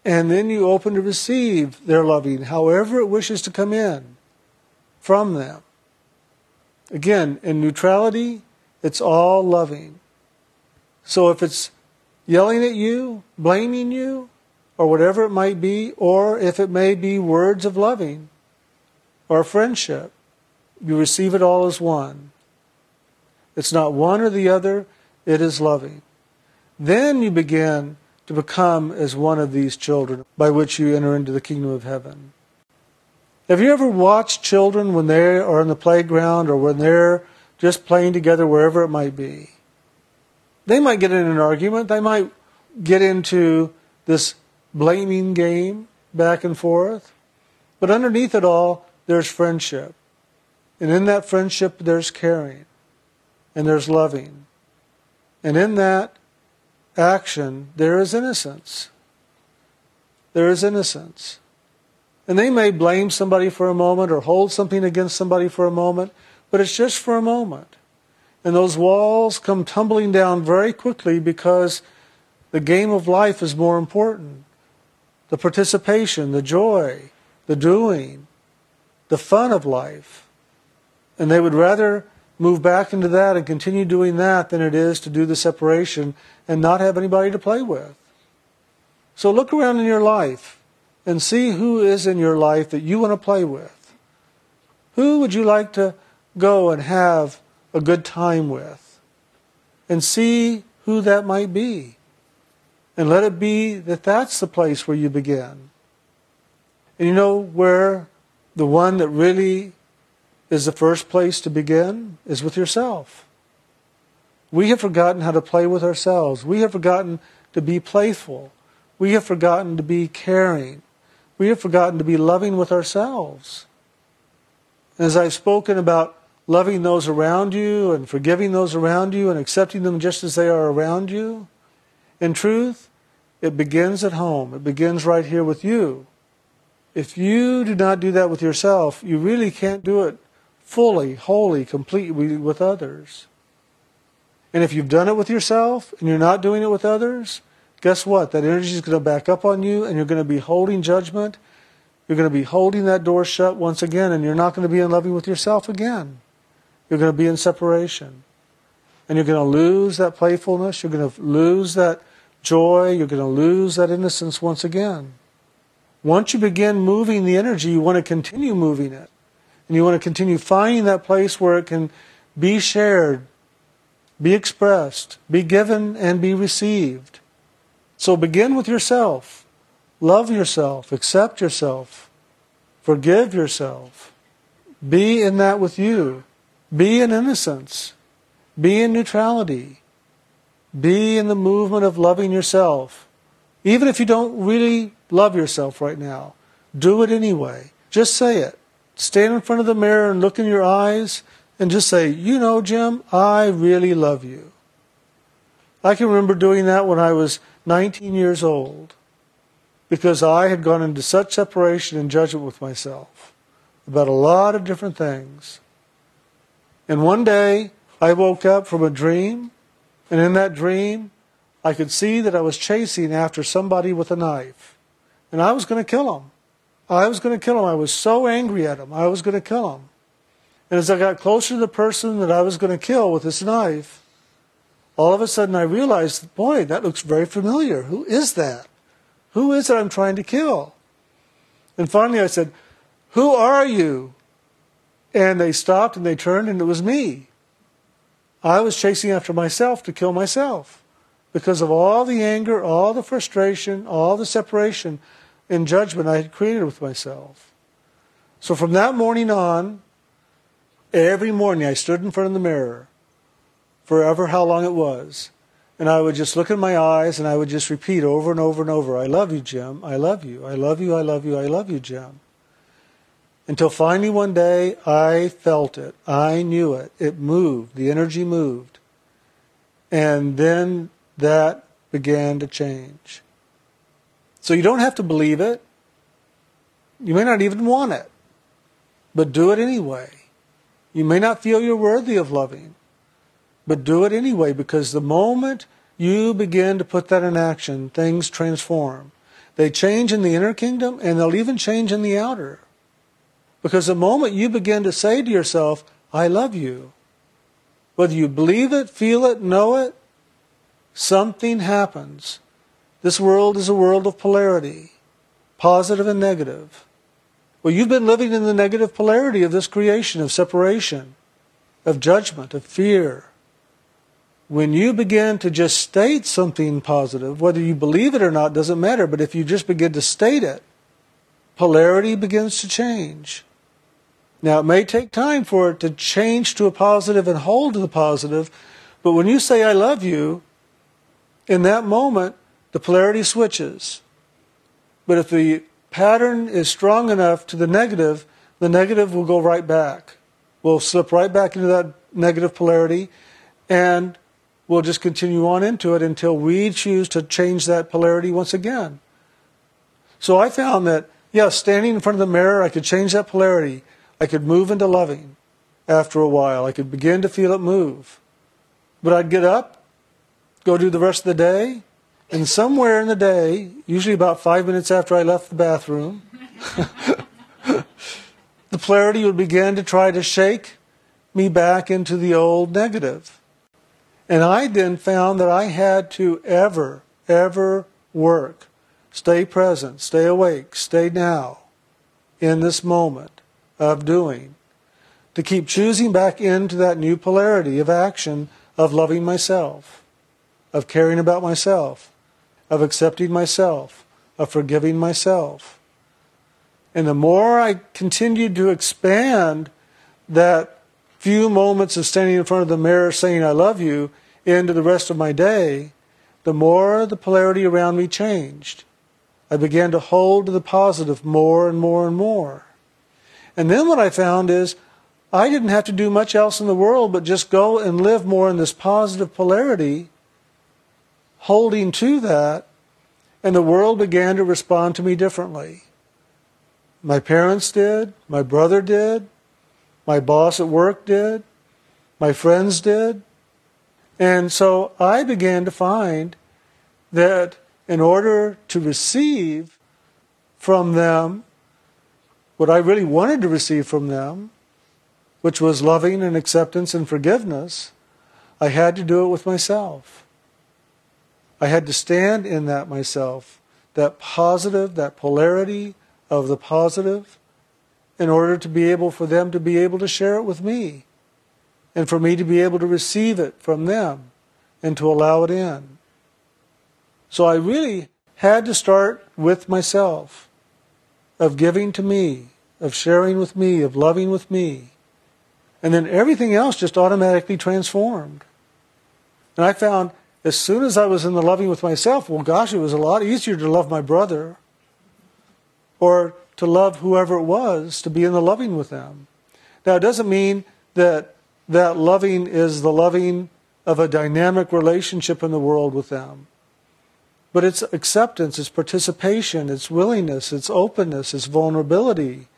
And then you open to receive their loving, however it wishes to come in from them. Again, in neutrality, it's all loving. So if it's yelling at you, blaming you, or whatever it might be, or if it may be words of loving or friendship, you receive it all as one. It's not one or the other, it is loving. Then you begin to become as one of these children by which you enter into the kingdom of heaven. Have you ever watched children when they are in the playground or when they're just playing together wherever it might be? They might get in an argument, they might get into this blaming game back and forth, but underneath it all, there's friendship. And in that friendship, there's caring and there's loving. And in that action, there is innocence. There is innocence. And they may blame somebody for a moment or hold something against somebody for a moment, but it's just for a moment. And those walls come tumbling down very quickly because the game of life is more important. The participation, the joy, the doing, the fun of life. And they would rather move back into that and continue doing that than it is to do the separation and not have anybody to play with. So look around in your life and see who is in your life that you want to play with. Who would you like to go and have a good time with? And see who that might be. And let it be that that's the place where you begin. And you know where the one that really is the first place to begin is with yourself. We have forgotten how to play with ourselves. We have forgotten to be playful. We have forgotten to be caring. We have forgotten to be loving with ourselves. As I've spoken about loving those around you and forgiving those around you and accepting them just as they are around you, in truth, it begins at home. It begins right here with you. If you do not do that with yourself, you really can't do it fully, wholly, completely with others. And if you've done it with yourself and you're not doing it with others, guess what? That energy is going to back up on you and you're going to be holding judgment. You're going to be holding that door shut once again and you're not going to be in loving with yourself again. You're going to be in separation. And you're going to lose that playfulness. You're going to lose that joy. You're going to lose that innocence once again. Once you begin moving the energy, you want to continue moving it. And you want to continue finding that place where it can be shared, be expressed, be given, and be received. So begin with yourself. Love yourself. Accept yourself. Forgive yourself. Be in that with you. Be in innocence. Be in neutrality. Be in the movement of loving yourself. Even if you don't really love yourself right now, do it anyway. Just say it stand in front of the mirror and look in your eyes and just say, You know, Jim, I really love you. I can remember doing that when I was 19 years old because I had gone into such separation and judgment with myself about a lot of different things. And one day I woke up from a dream, and in that dream, I could see that I was chasing after somebody with a knife, and I was going to kill him. I was going to kill him. I was so angry at him. I was going to kill him. And as I got closer to the person that I was going to kill with this knife, all of a sudden I realized, boy, that looks very familiar. Who is that? Who is it I'm trying to kill? And finally I said, Who are you? And they stopped and they turned, and it was me. I was chasing after myself to kill myself because of all the anger, all the frustration, all the separation and judgment I had created with myself. So from that morning on, every morning I stood in front of the mirror, forever how long it was, and I would just look in my eyes and I would just repeat over and over and over, I love you, Jim. I love you. I love you. I love you. I love you, Jim. Until finally one day I felt it. I knew it. It moved. The energy moved. And then that began to change. So you don't have to believe it. You may not even want it. But do it anyway. You may not feel you're worthy of loving. But do it anyway because the moment you begin to put that in action, things transform. They change in the inner kingdom and they'll even change in the outer. Because the moment you begin to say to yourself, I love you, whether you believe it, feel it, know it, something happens. This world is a world of polarity, positive and negative. Well, you've been living in the negative polarity of this creation, of separation, of judgment, of fear. When you begin to just state something positive, whether you believe it or not doesn't matter, but if you just begin to state it, polarity begins to change. Now, it may take time for it to change to a positive and hold to the positive, but when you say, I love you, in that moment, the polarity switches. But if the pattern is strong enough to the negative, the negative will go right back. We'll slip right back into that negative polarity and we'll just continue on into it until we choose to change that polarity once again. So I found that, yeah, standing in front of the mirror, I could change that polarity. I could move into loving after a while. I could begin to feel it move. But I'd get up, go do the rest of the day, and somewhere in the day, usually about five minutes after I left the bathroom, the polarity would begin to try to shake me back into the old negative. And I then found that I had to ever, ever work, stay present, stay awake, stay now in this moment of doing, to keep choosing back into that new polarity of action of loving myself, of caring about myself, of accepting myself, of forgiving myself. And the more I continued to expand that few moments of standing in front of the mirror saying, I love you, into the rest of my day, the more the polarity around me changed. I began to hold to the positive more and more and more. And then what I found is I didn't have to do much else in the world but just go and live more in this positive polarity holding to that, and the world began to respond to me differently. My parents did, my brother did, my boss at work did, my friends did. And so I began to find that in order to receive from them what I really wanted to receive from them, which was loving and acceptance and forgiveness, I had to do it with myself. I had to stand in that myself, that positive, that polarity of the positive, in order to be able for them to be able to share it with me, and for me to be able to receive it from them, and to allow it in. So I really had to start with myself, of giving to me, of sharing with me, of loving with me. And then everything else just automatically transformed. And I found as soon as I was in the loving with myself, well, gosh, it was a lot easier to love my brother or to love whoever it was, to be in the loving with them. Now, it doesn't mean that that loving is the loving of a dynamic relationship in the world with them. But it's acceptance, it's participation, it's willingness, it's openness, it's vulnerability,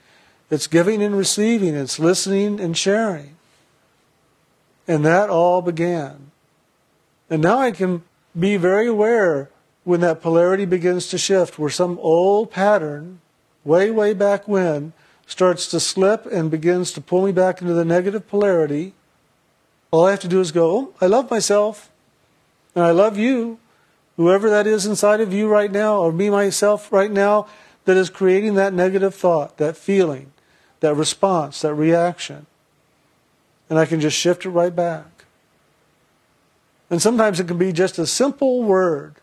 it's giving and receiving, it's listening and sharing. And that all began. And now I can be very aware when that polarity begins to shift, where some old pattern, way, way back when, starts to slip and begins to pull me back into the negative polarity. All I have to do is go, oh, I love myself, and I love you, whoever that is inside of you right now, or me, myself right now, that is creating that negative thought, that feeling, that response, that reaction. And I can just shift it right back. And sometimes it can be just a simple word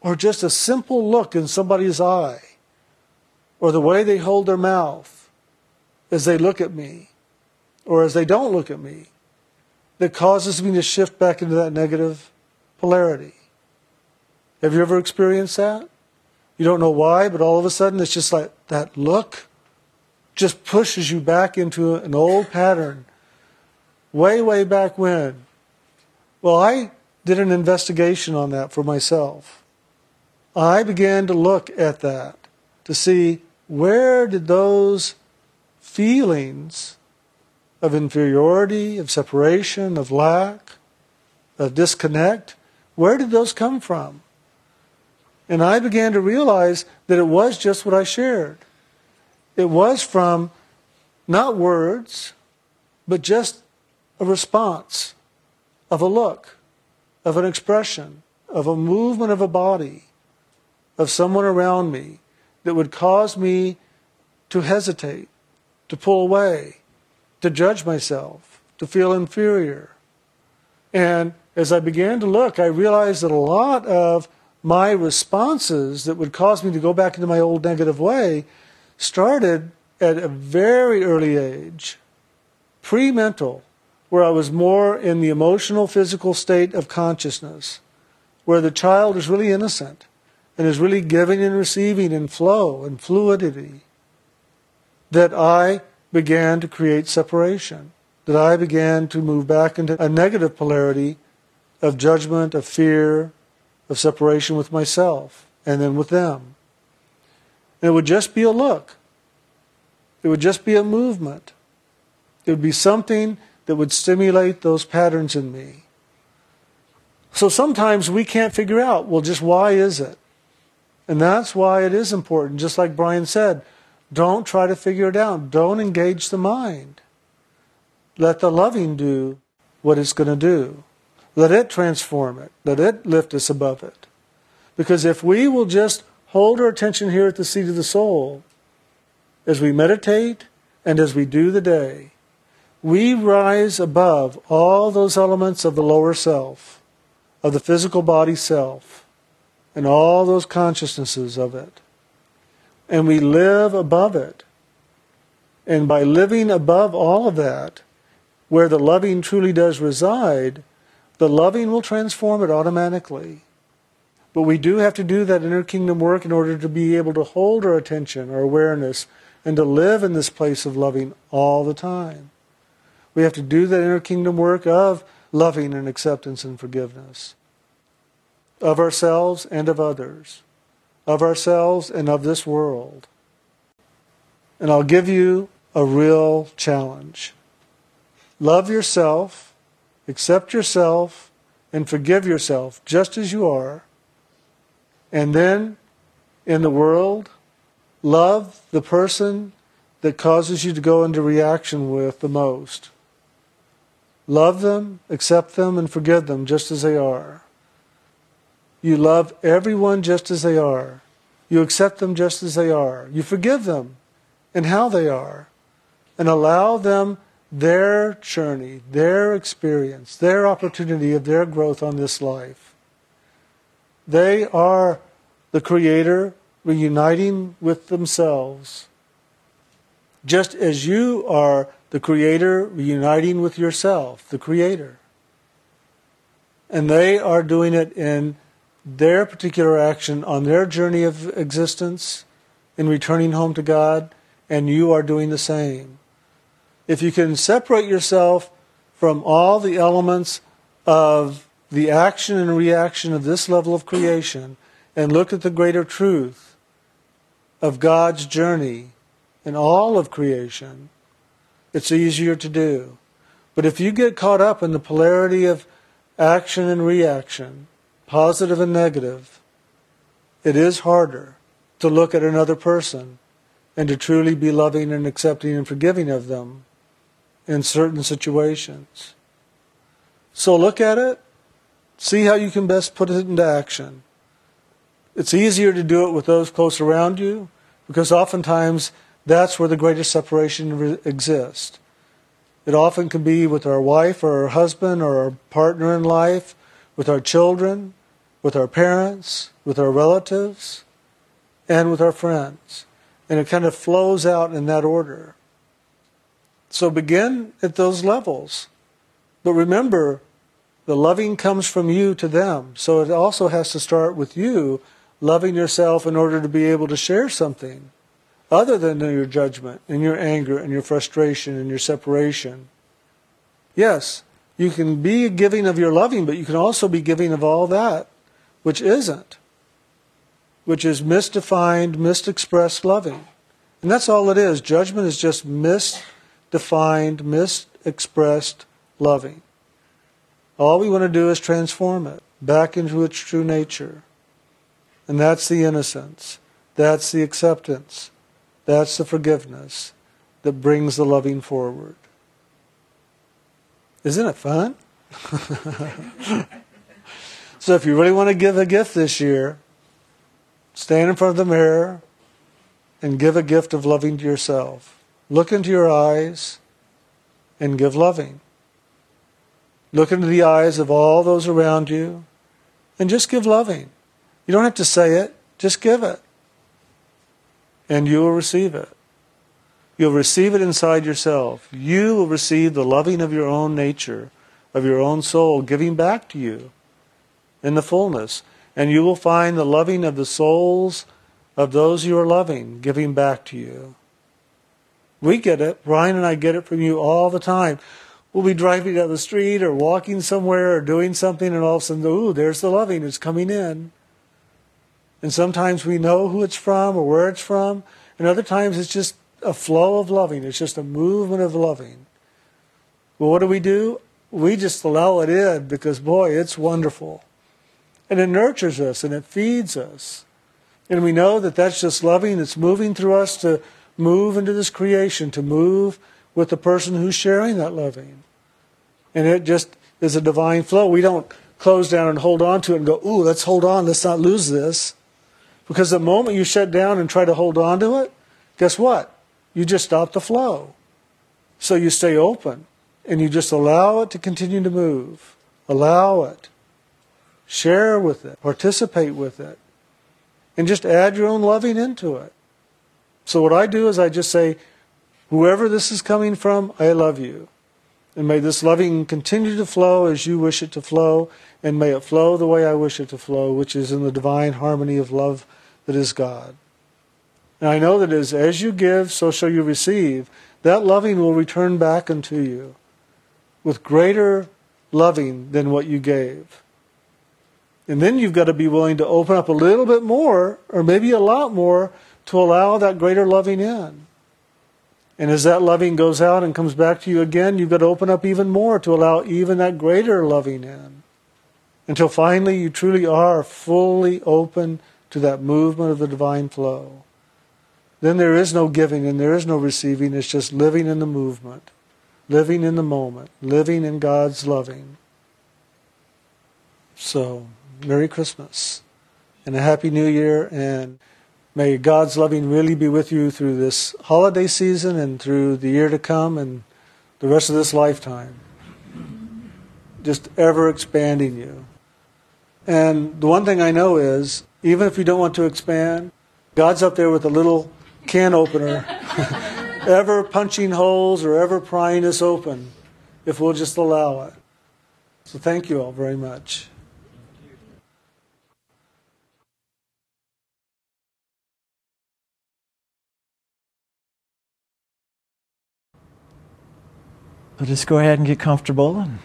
or just a simple look in somebody's eye or the way they hold their mouth as they look at me or as they don't look at me that causes me to shift back into that negative polarity. Have you ever experienced that? You don't know why, but all of a sudden it's just like that look just pushes you back into an old pattern way, way back when well, I did an investigation on that for myself. I began to look at that to see where did those feelings of inferiority, of separation, of lack, of disconnect. Where did those come from? And I began to realize that it was just what I shared. It was from not words, but just a response of a look, of an expression, of a movement of a body, of someone around me that would cause me to hesitate, to pull away, to judge myself, to feel inferior. And as I began to look, I realized that a lot of my responses that would cause me to go back into my old negative way started at a very early age, pre mental, where I was more in the emotional, physical state of consciousness, where the child is really innocent and is really giving and receiving in flow and fluidity, that I began to create separation, that I began to move back into a negative polarity of judgment, of fear, of separation with myself, and then with them. And it would just be a look. It would just be a movement. It would be something that would stimulate those patterns in me. So sometimes we can't figure out, well, just why is it? And that's why it is important, just like Brian said, don't try to figure it out. Don't engage the mind. Let the loving do what it's going to do. Let it transform it. Let it lift us above it. Because if we will just hold our attention here at the seat of the soul, as we meditate and as we do the day, we rise above all those elements of the lower self, of the physical body self, and all those consciousnesses of it. And we live above it. And by living above all of that, where the loving truly does reside, the loving will transform it automatically. But we do have to do that inner kingdom work in order to be able to hold our attention, our awareness, and to live in this place of loving all the time. We have to do that inner kingdom work of loving and acceptance and forgiveness of ourselves and of others, of ourselves and of this world. And I'll give you a real challenge. Love yourself, accept yourself, and forgive yourself just as you are. And then in the world, Love the person that causes you to go into reaction with the most. Love them, accept them, and forgive them just as they are. You love everyone just as they are. You accept them just as they are. You forgive them and how they are. And allow them their journey, their experience, their opportunity of their growth on this life. They are the creator reuniting with themselves, just as you are the Creator reuniting with yourself, the Creator. And they are doing it in their particular action on their journey of existence in returning home to God, and you are doing the same. If you can separate yourself from all the elements of the action and reaction of this level of creation and look at the greater truth, of God's journey in all of creation, it's easier to do. But if you get caught up in the polarity of action and reaction, positive and negative, it is harder to look at another person and to truly be loving and accepting and forgiving of them in certain situations. So look at it, see how you can best put it into action. It's easier to do it with those close around you because oftentimes that's where the greatest separation re- exists. It often can be with our wife or our husband or our partner in life, with our children, with our parents, with our relatives, and with our friends. And it kind of flows out in that order. So begin at those levels. But remember, the loving comes from you to them. So it also has to start with you loving yourself in order to be able to share something other than your judgment and your anger and your frustration and your separation. Yes, you can be giving of your loving, but you can also be giving of all that which isn't, which is misdefined, misexpressed loving. And that's all it is. Judgment is just misdefined, misexpressed loving. All we want to do is transform it back into its true nature. And that's the innocence. That's the acceptance. That's the forgiveness that brings the loving forward. Isn't it fun? so if you really want to give a gift this year, stand in front of the mirror and give a gift of loving to yourself. Look into your eyes and give loving. Look into the eyes of all those around you and just give loving. You don't have to say it, just give it. And you will receive it. You'll receive it inside yourself. You will receive the loving of your own nature, of your own soul, giving back to you in the fullness. And you will find the loving of the souls of those you are loving giving back to you. We get it. Brian and I get it from you all the time. We'll be driving down the street or walking somewhere or doing something, and all of a sudden, ooh, there's the loving. It's coming in. And sometimes we know who it's from or where it's from, and other times it's just a flow of loving. It's just a movement of loving. Well, what do we do? We just allow it in because, boy, it's wonderful. And it nurtures us and it feeds us. And we know that that's just loving. It's moving through us to move into this creation, to move with the person who's sharing that loving. And it just is a divine flow. We don't close down and hold on to it and go, ooh, let's hold on, let's not lose this. Because the moment you shut down and try to hold on to it, guess what? You just stop the flow. So you stay open and you just allow it to continue to move. Allow it. Share with it. Participate with it. And just add your own loving into it. So what I do is I just say, whoever this is coming from, I love you. And may this loving continue to flow as you wish it to flow, and may it flow the way I wish it to flow, which is in the divine harmony of love that is God. And I know that as, as you give, so shall you receive. That loving will return back unto you with greater loving than what you gave. And then you've got to be willing to open up a little bit more, or maybe a lot more, to allow that greater loving in. And as that loving goes out and comes back to you again, you've got to open up even more to allow even that greater loving in. Until finally you truly are fully open to that movement of the divine flow. Then there is no giving and there is no receiving. It's just living in the movement, living in the moment, living in God's loving. So, Merry Christmas and a Happy New Year, and may God's loving really be with you through this holiday season and through the year to come and the rest of this lifetime. Just ever expanding you. And the one thing I know is, even if you don't want to expand, God's up there with a little can opener, ever punching holes or ever prying us open, if we'll just allow it. So thank you all very much. So just go ahead and get comfortable and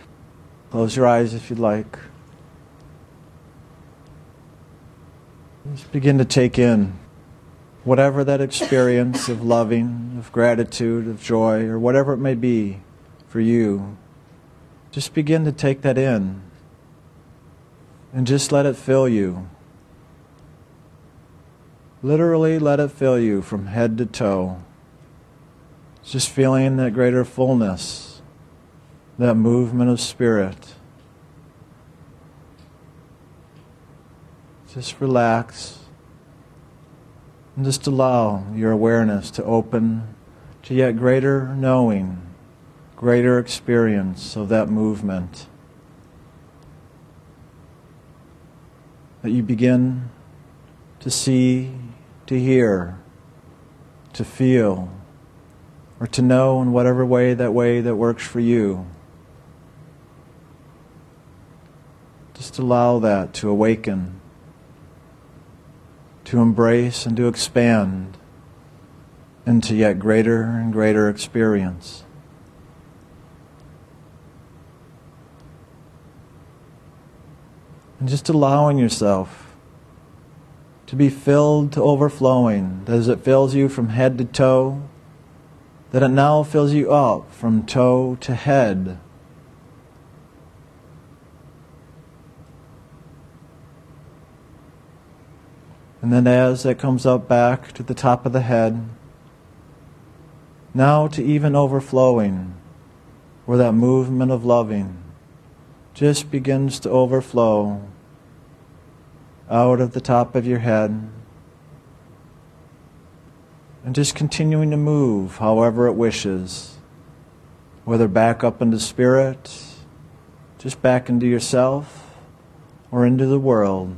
close your eyes if you'd like. Just begin to take in whatever that experience of loving, of gratitude, of joy, or whatever it may be for you. Just begin to take that in and just let it fill you. Literally let it fill you from head to toe. Just feeling that greater fullness, that movement of spirit. Just relax and just allow your awareness to open to yet greater knowing, greater experience of that movement. That you begin to see, to hear, to feel, or to know in whatever way that way that works for you. Just allow that to awaken to embrace and to expand into yet greater and greater experience. And just allowing yourself to be filled to overflowing, that as it fills you from head to toe, that it now fills you up from toe to head. And then as it comes up back to the top of the head, now to even overflowing, where that movement of loving just begins to overflow out of the top of your head. And just continuing to move however it wishes, whether back up into spirit, just back into yourself, or into the world.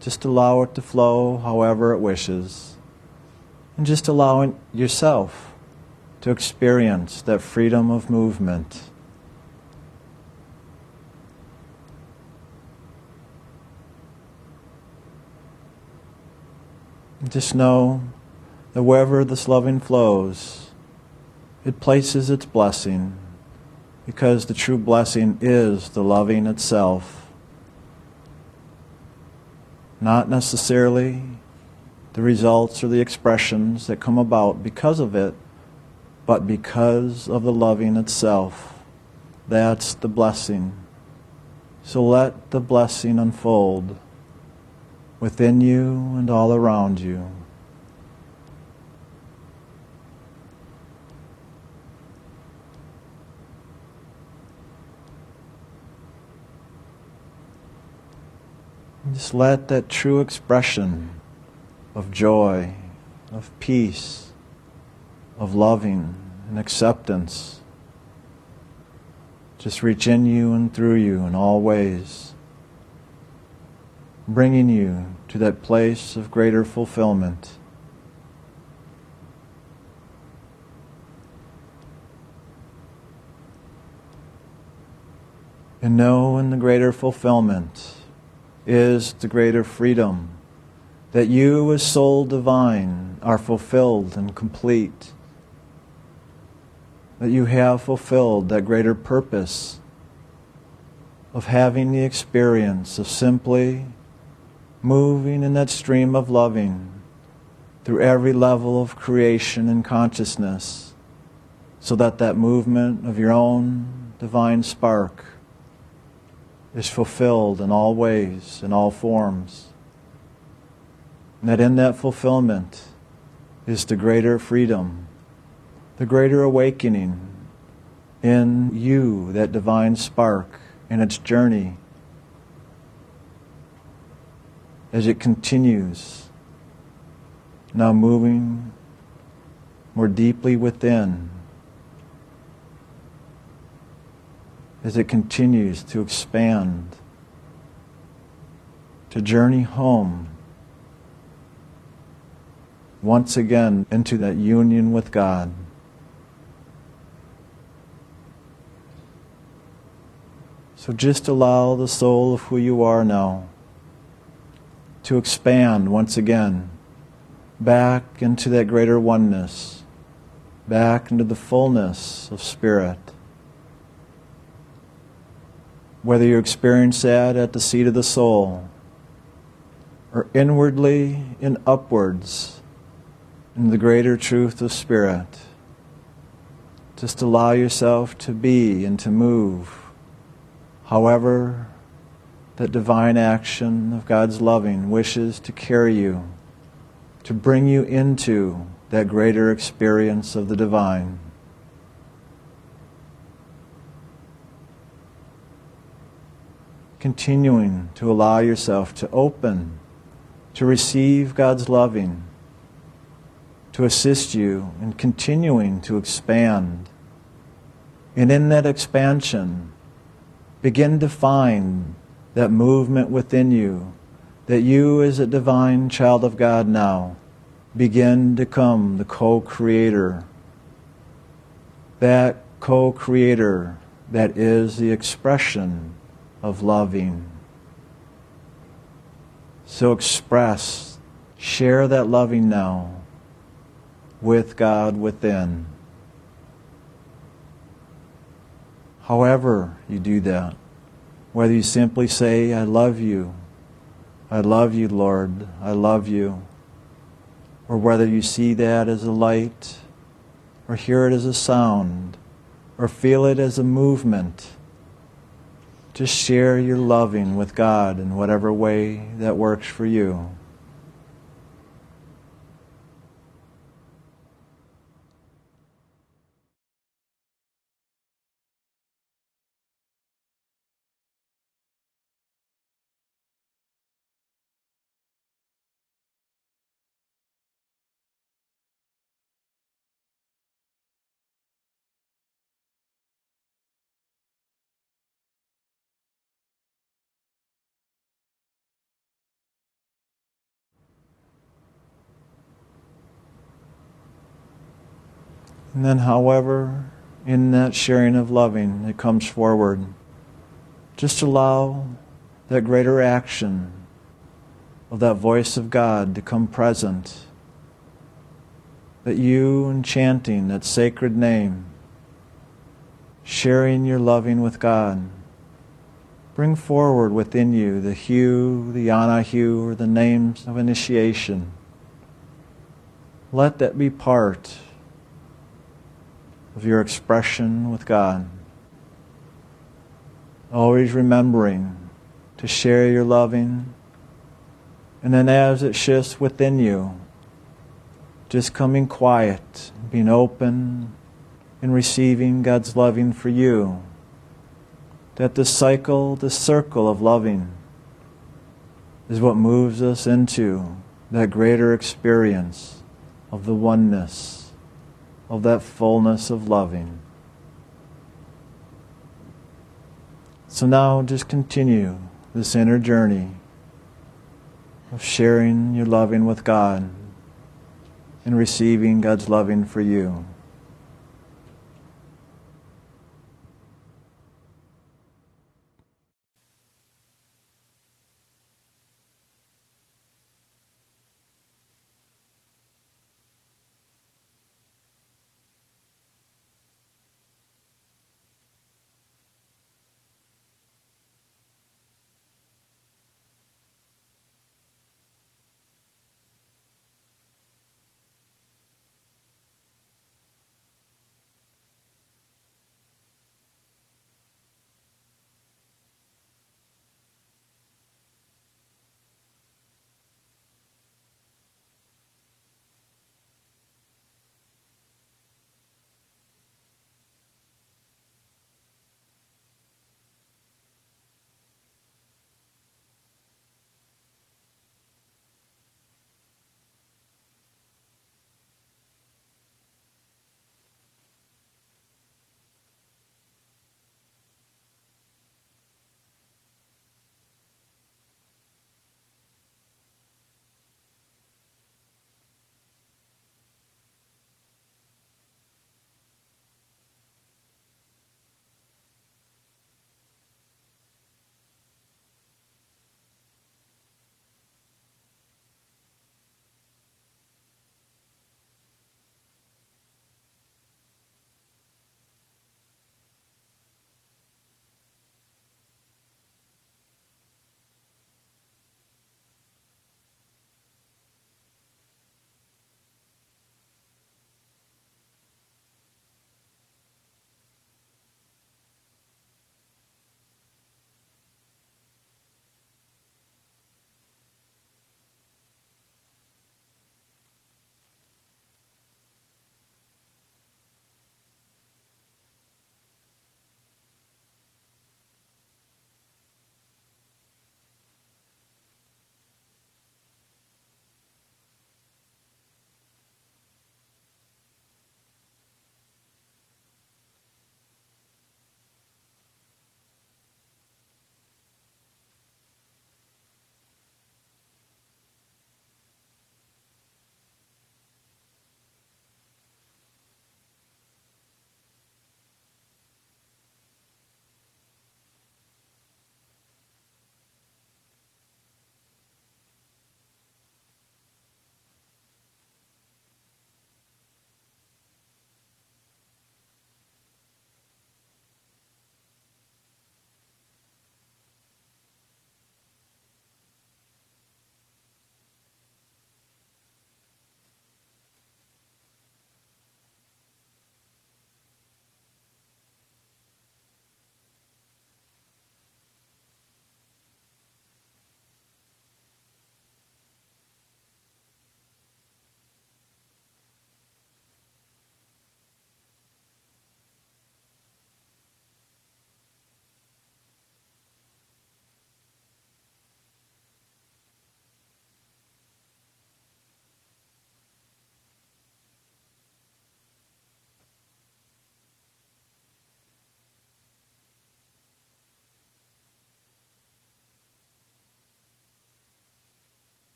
Just allow it to flow however it wishes. And just allowing yourself to experience that freedom of movement. Just know that wherever this loving flows, it places its blessing because the true blessing is the loving itself. Not necessarily the results or the expressions that come about because of it, but because of the loving itself. That's the blessing. So let the blessing unfold within you and all around you. Just let that true expression of joy, of peace, of loving and acceptance just reach in you and through you in all ways bringing you to that place of greater fulfillment. And know in the greater fulfillment is the greater freedom that you, as soul divine, are fulfilled and complete. That you have fulfilled that greater purpose of having the experience of simply moving in that stream of loving through every level of creation and consciousness so that that movement of your own divine spark is fulfilled in all ways, in all forms. And that in that fulfillment is the greater freedom, the greater awakening in you, that divine spark, in its journey as it continues, now moving more deeply within, as it continues to expand, to journey home once again into that union with God. So just allow the soul of who you are now to expand once again back into that greater oneness, back into the fullness of spirit. Whether you experience that at the seat of the soul or inwardly and upwards in the greater truth of spirit, just allow yourself to be and to move however that divine action of God's loving wishes to carry you, to bring you into that greater experience of the divine. Continuing to allow yourself to open, to receive God's loving, to assist you in continuing to expand. And in that expansion, begin to find that movement within you, that you, as a divine child of God now, begin to come the co creator. That co creator that is the expression of loving. So express, share that loving now with God within. However, you do that. Whether you simply say, I love you, I love you, Lord, I love you, or whether you see that as a light, or hear it as a sound, or feel it as a movement, Just share your loving with God in whatever way that works for you. And then, however, in that sharing of loving, it comes forward. Just allow that greater action of that voice of God to come present. That you, in chanting that sacred name, sharing your loving with God, bring forward within you the Hu, the Ani-Hu, or the names of initiation. Let that be part of your expression with God. Always remembering to share your loving. And then as it shifts within you, just coming quiet, being open, and receiving God's loving for you. That the cycle, the circle of loving, is what moves us into that greater experience of the oneness of that fullness of loving. So now just continue this inner journey of sharing your loving with God and receiving God's loving for you.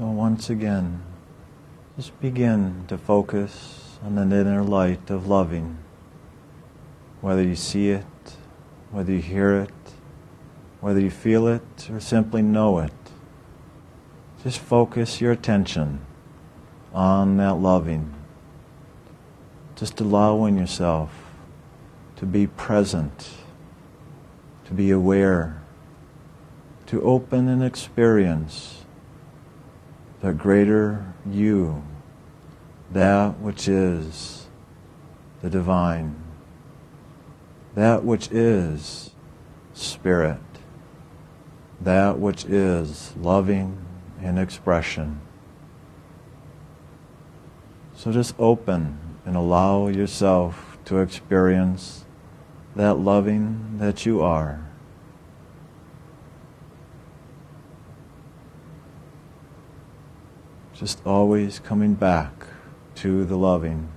So once again, just begin to focus on the inner light of loving. Whether you see it, whether you hear it, whether you feel it, or simply know it. Just focus your attention on that loving. Just allowing yourself to be present, to be aware, to open and experience the greater you, that which is the divine, that which is spirit, that which is loving in expression. So just open and allow yourself to experience that loving that you are. Just always coming back to the loving.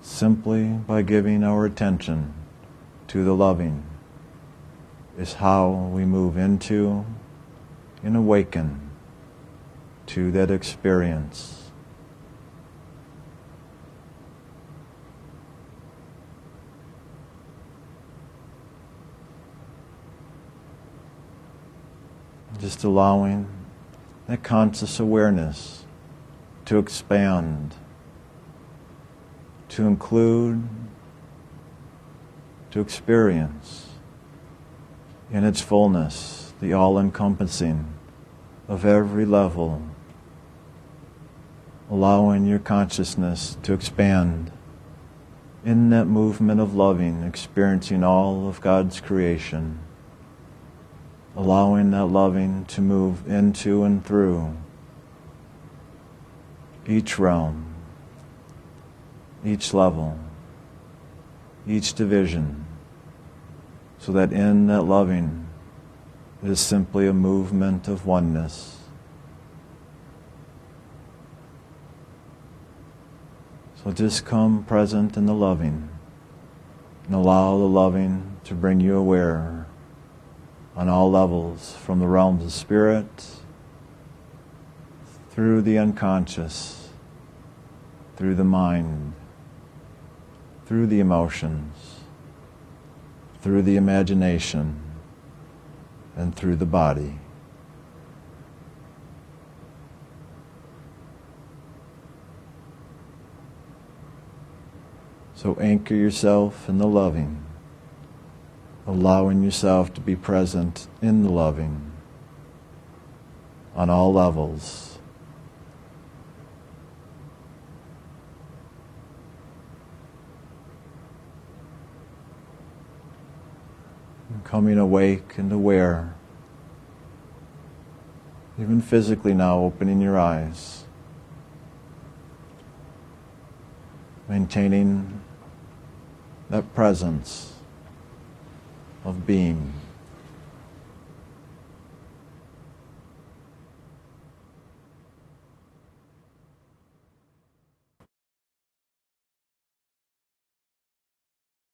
Simply by giving our attention to the loving is how we move into and awaken to that experience. Just allowing that conscious awareness to expand, to include, to experience in its fullness the all encompassing of every level, allowing your consciousness to expand in that movement of loving, experiencing all of God's creation, allowing that loving to move into and through each realm, each level, each division, so that in that loving, is simply a movement of oneness. So just come present in the loving and allow the loving to bring you aware on all levels from the realms of spirit through the unconscious, through the mind, through the emotions, through the imagination and through the body. So anchor yourself in the loving, allowing yourself to be present in the loving on all levels. coming awake and aware. Even physically now, opening your eyes. Maintaining that presence of being.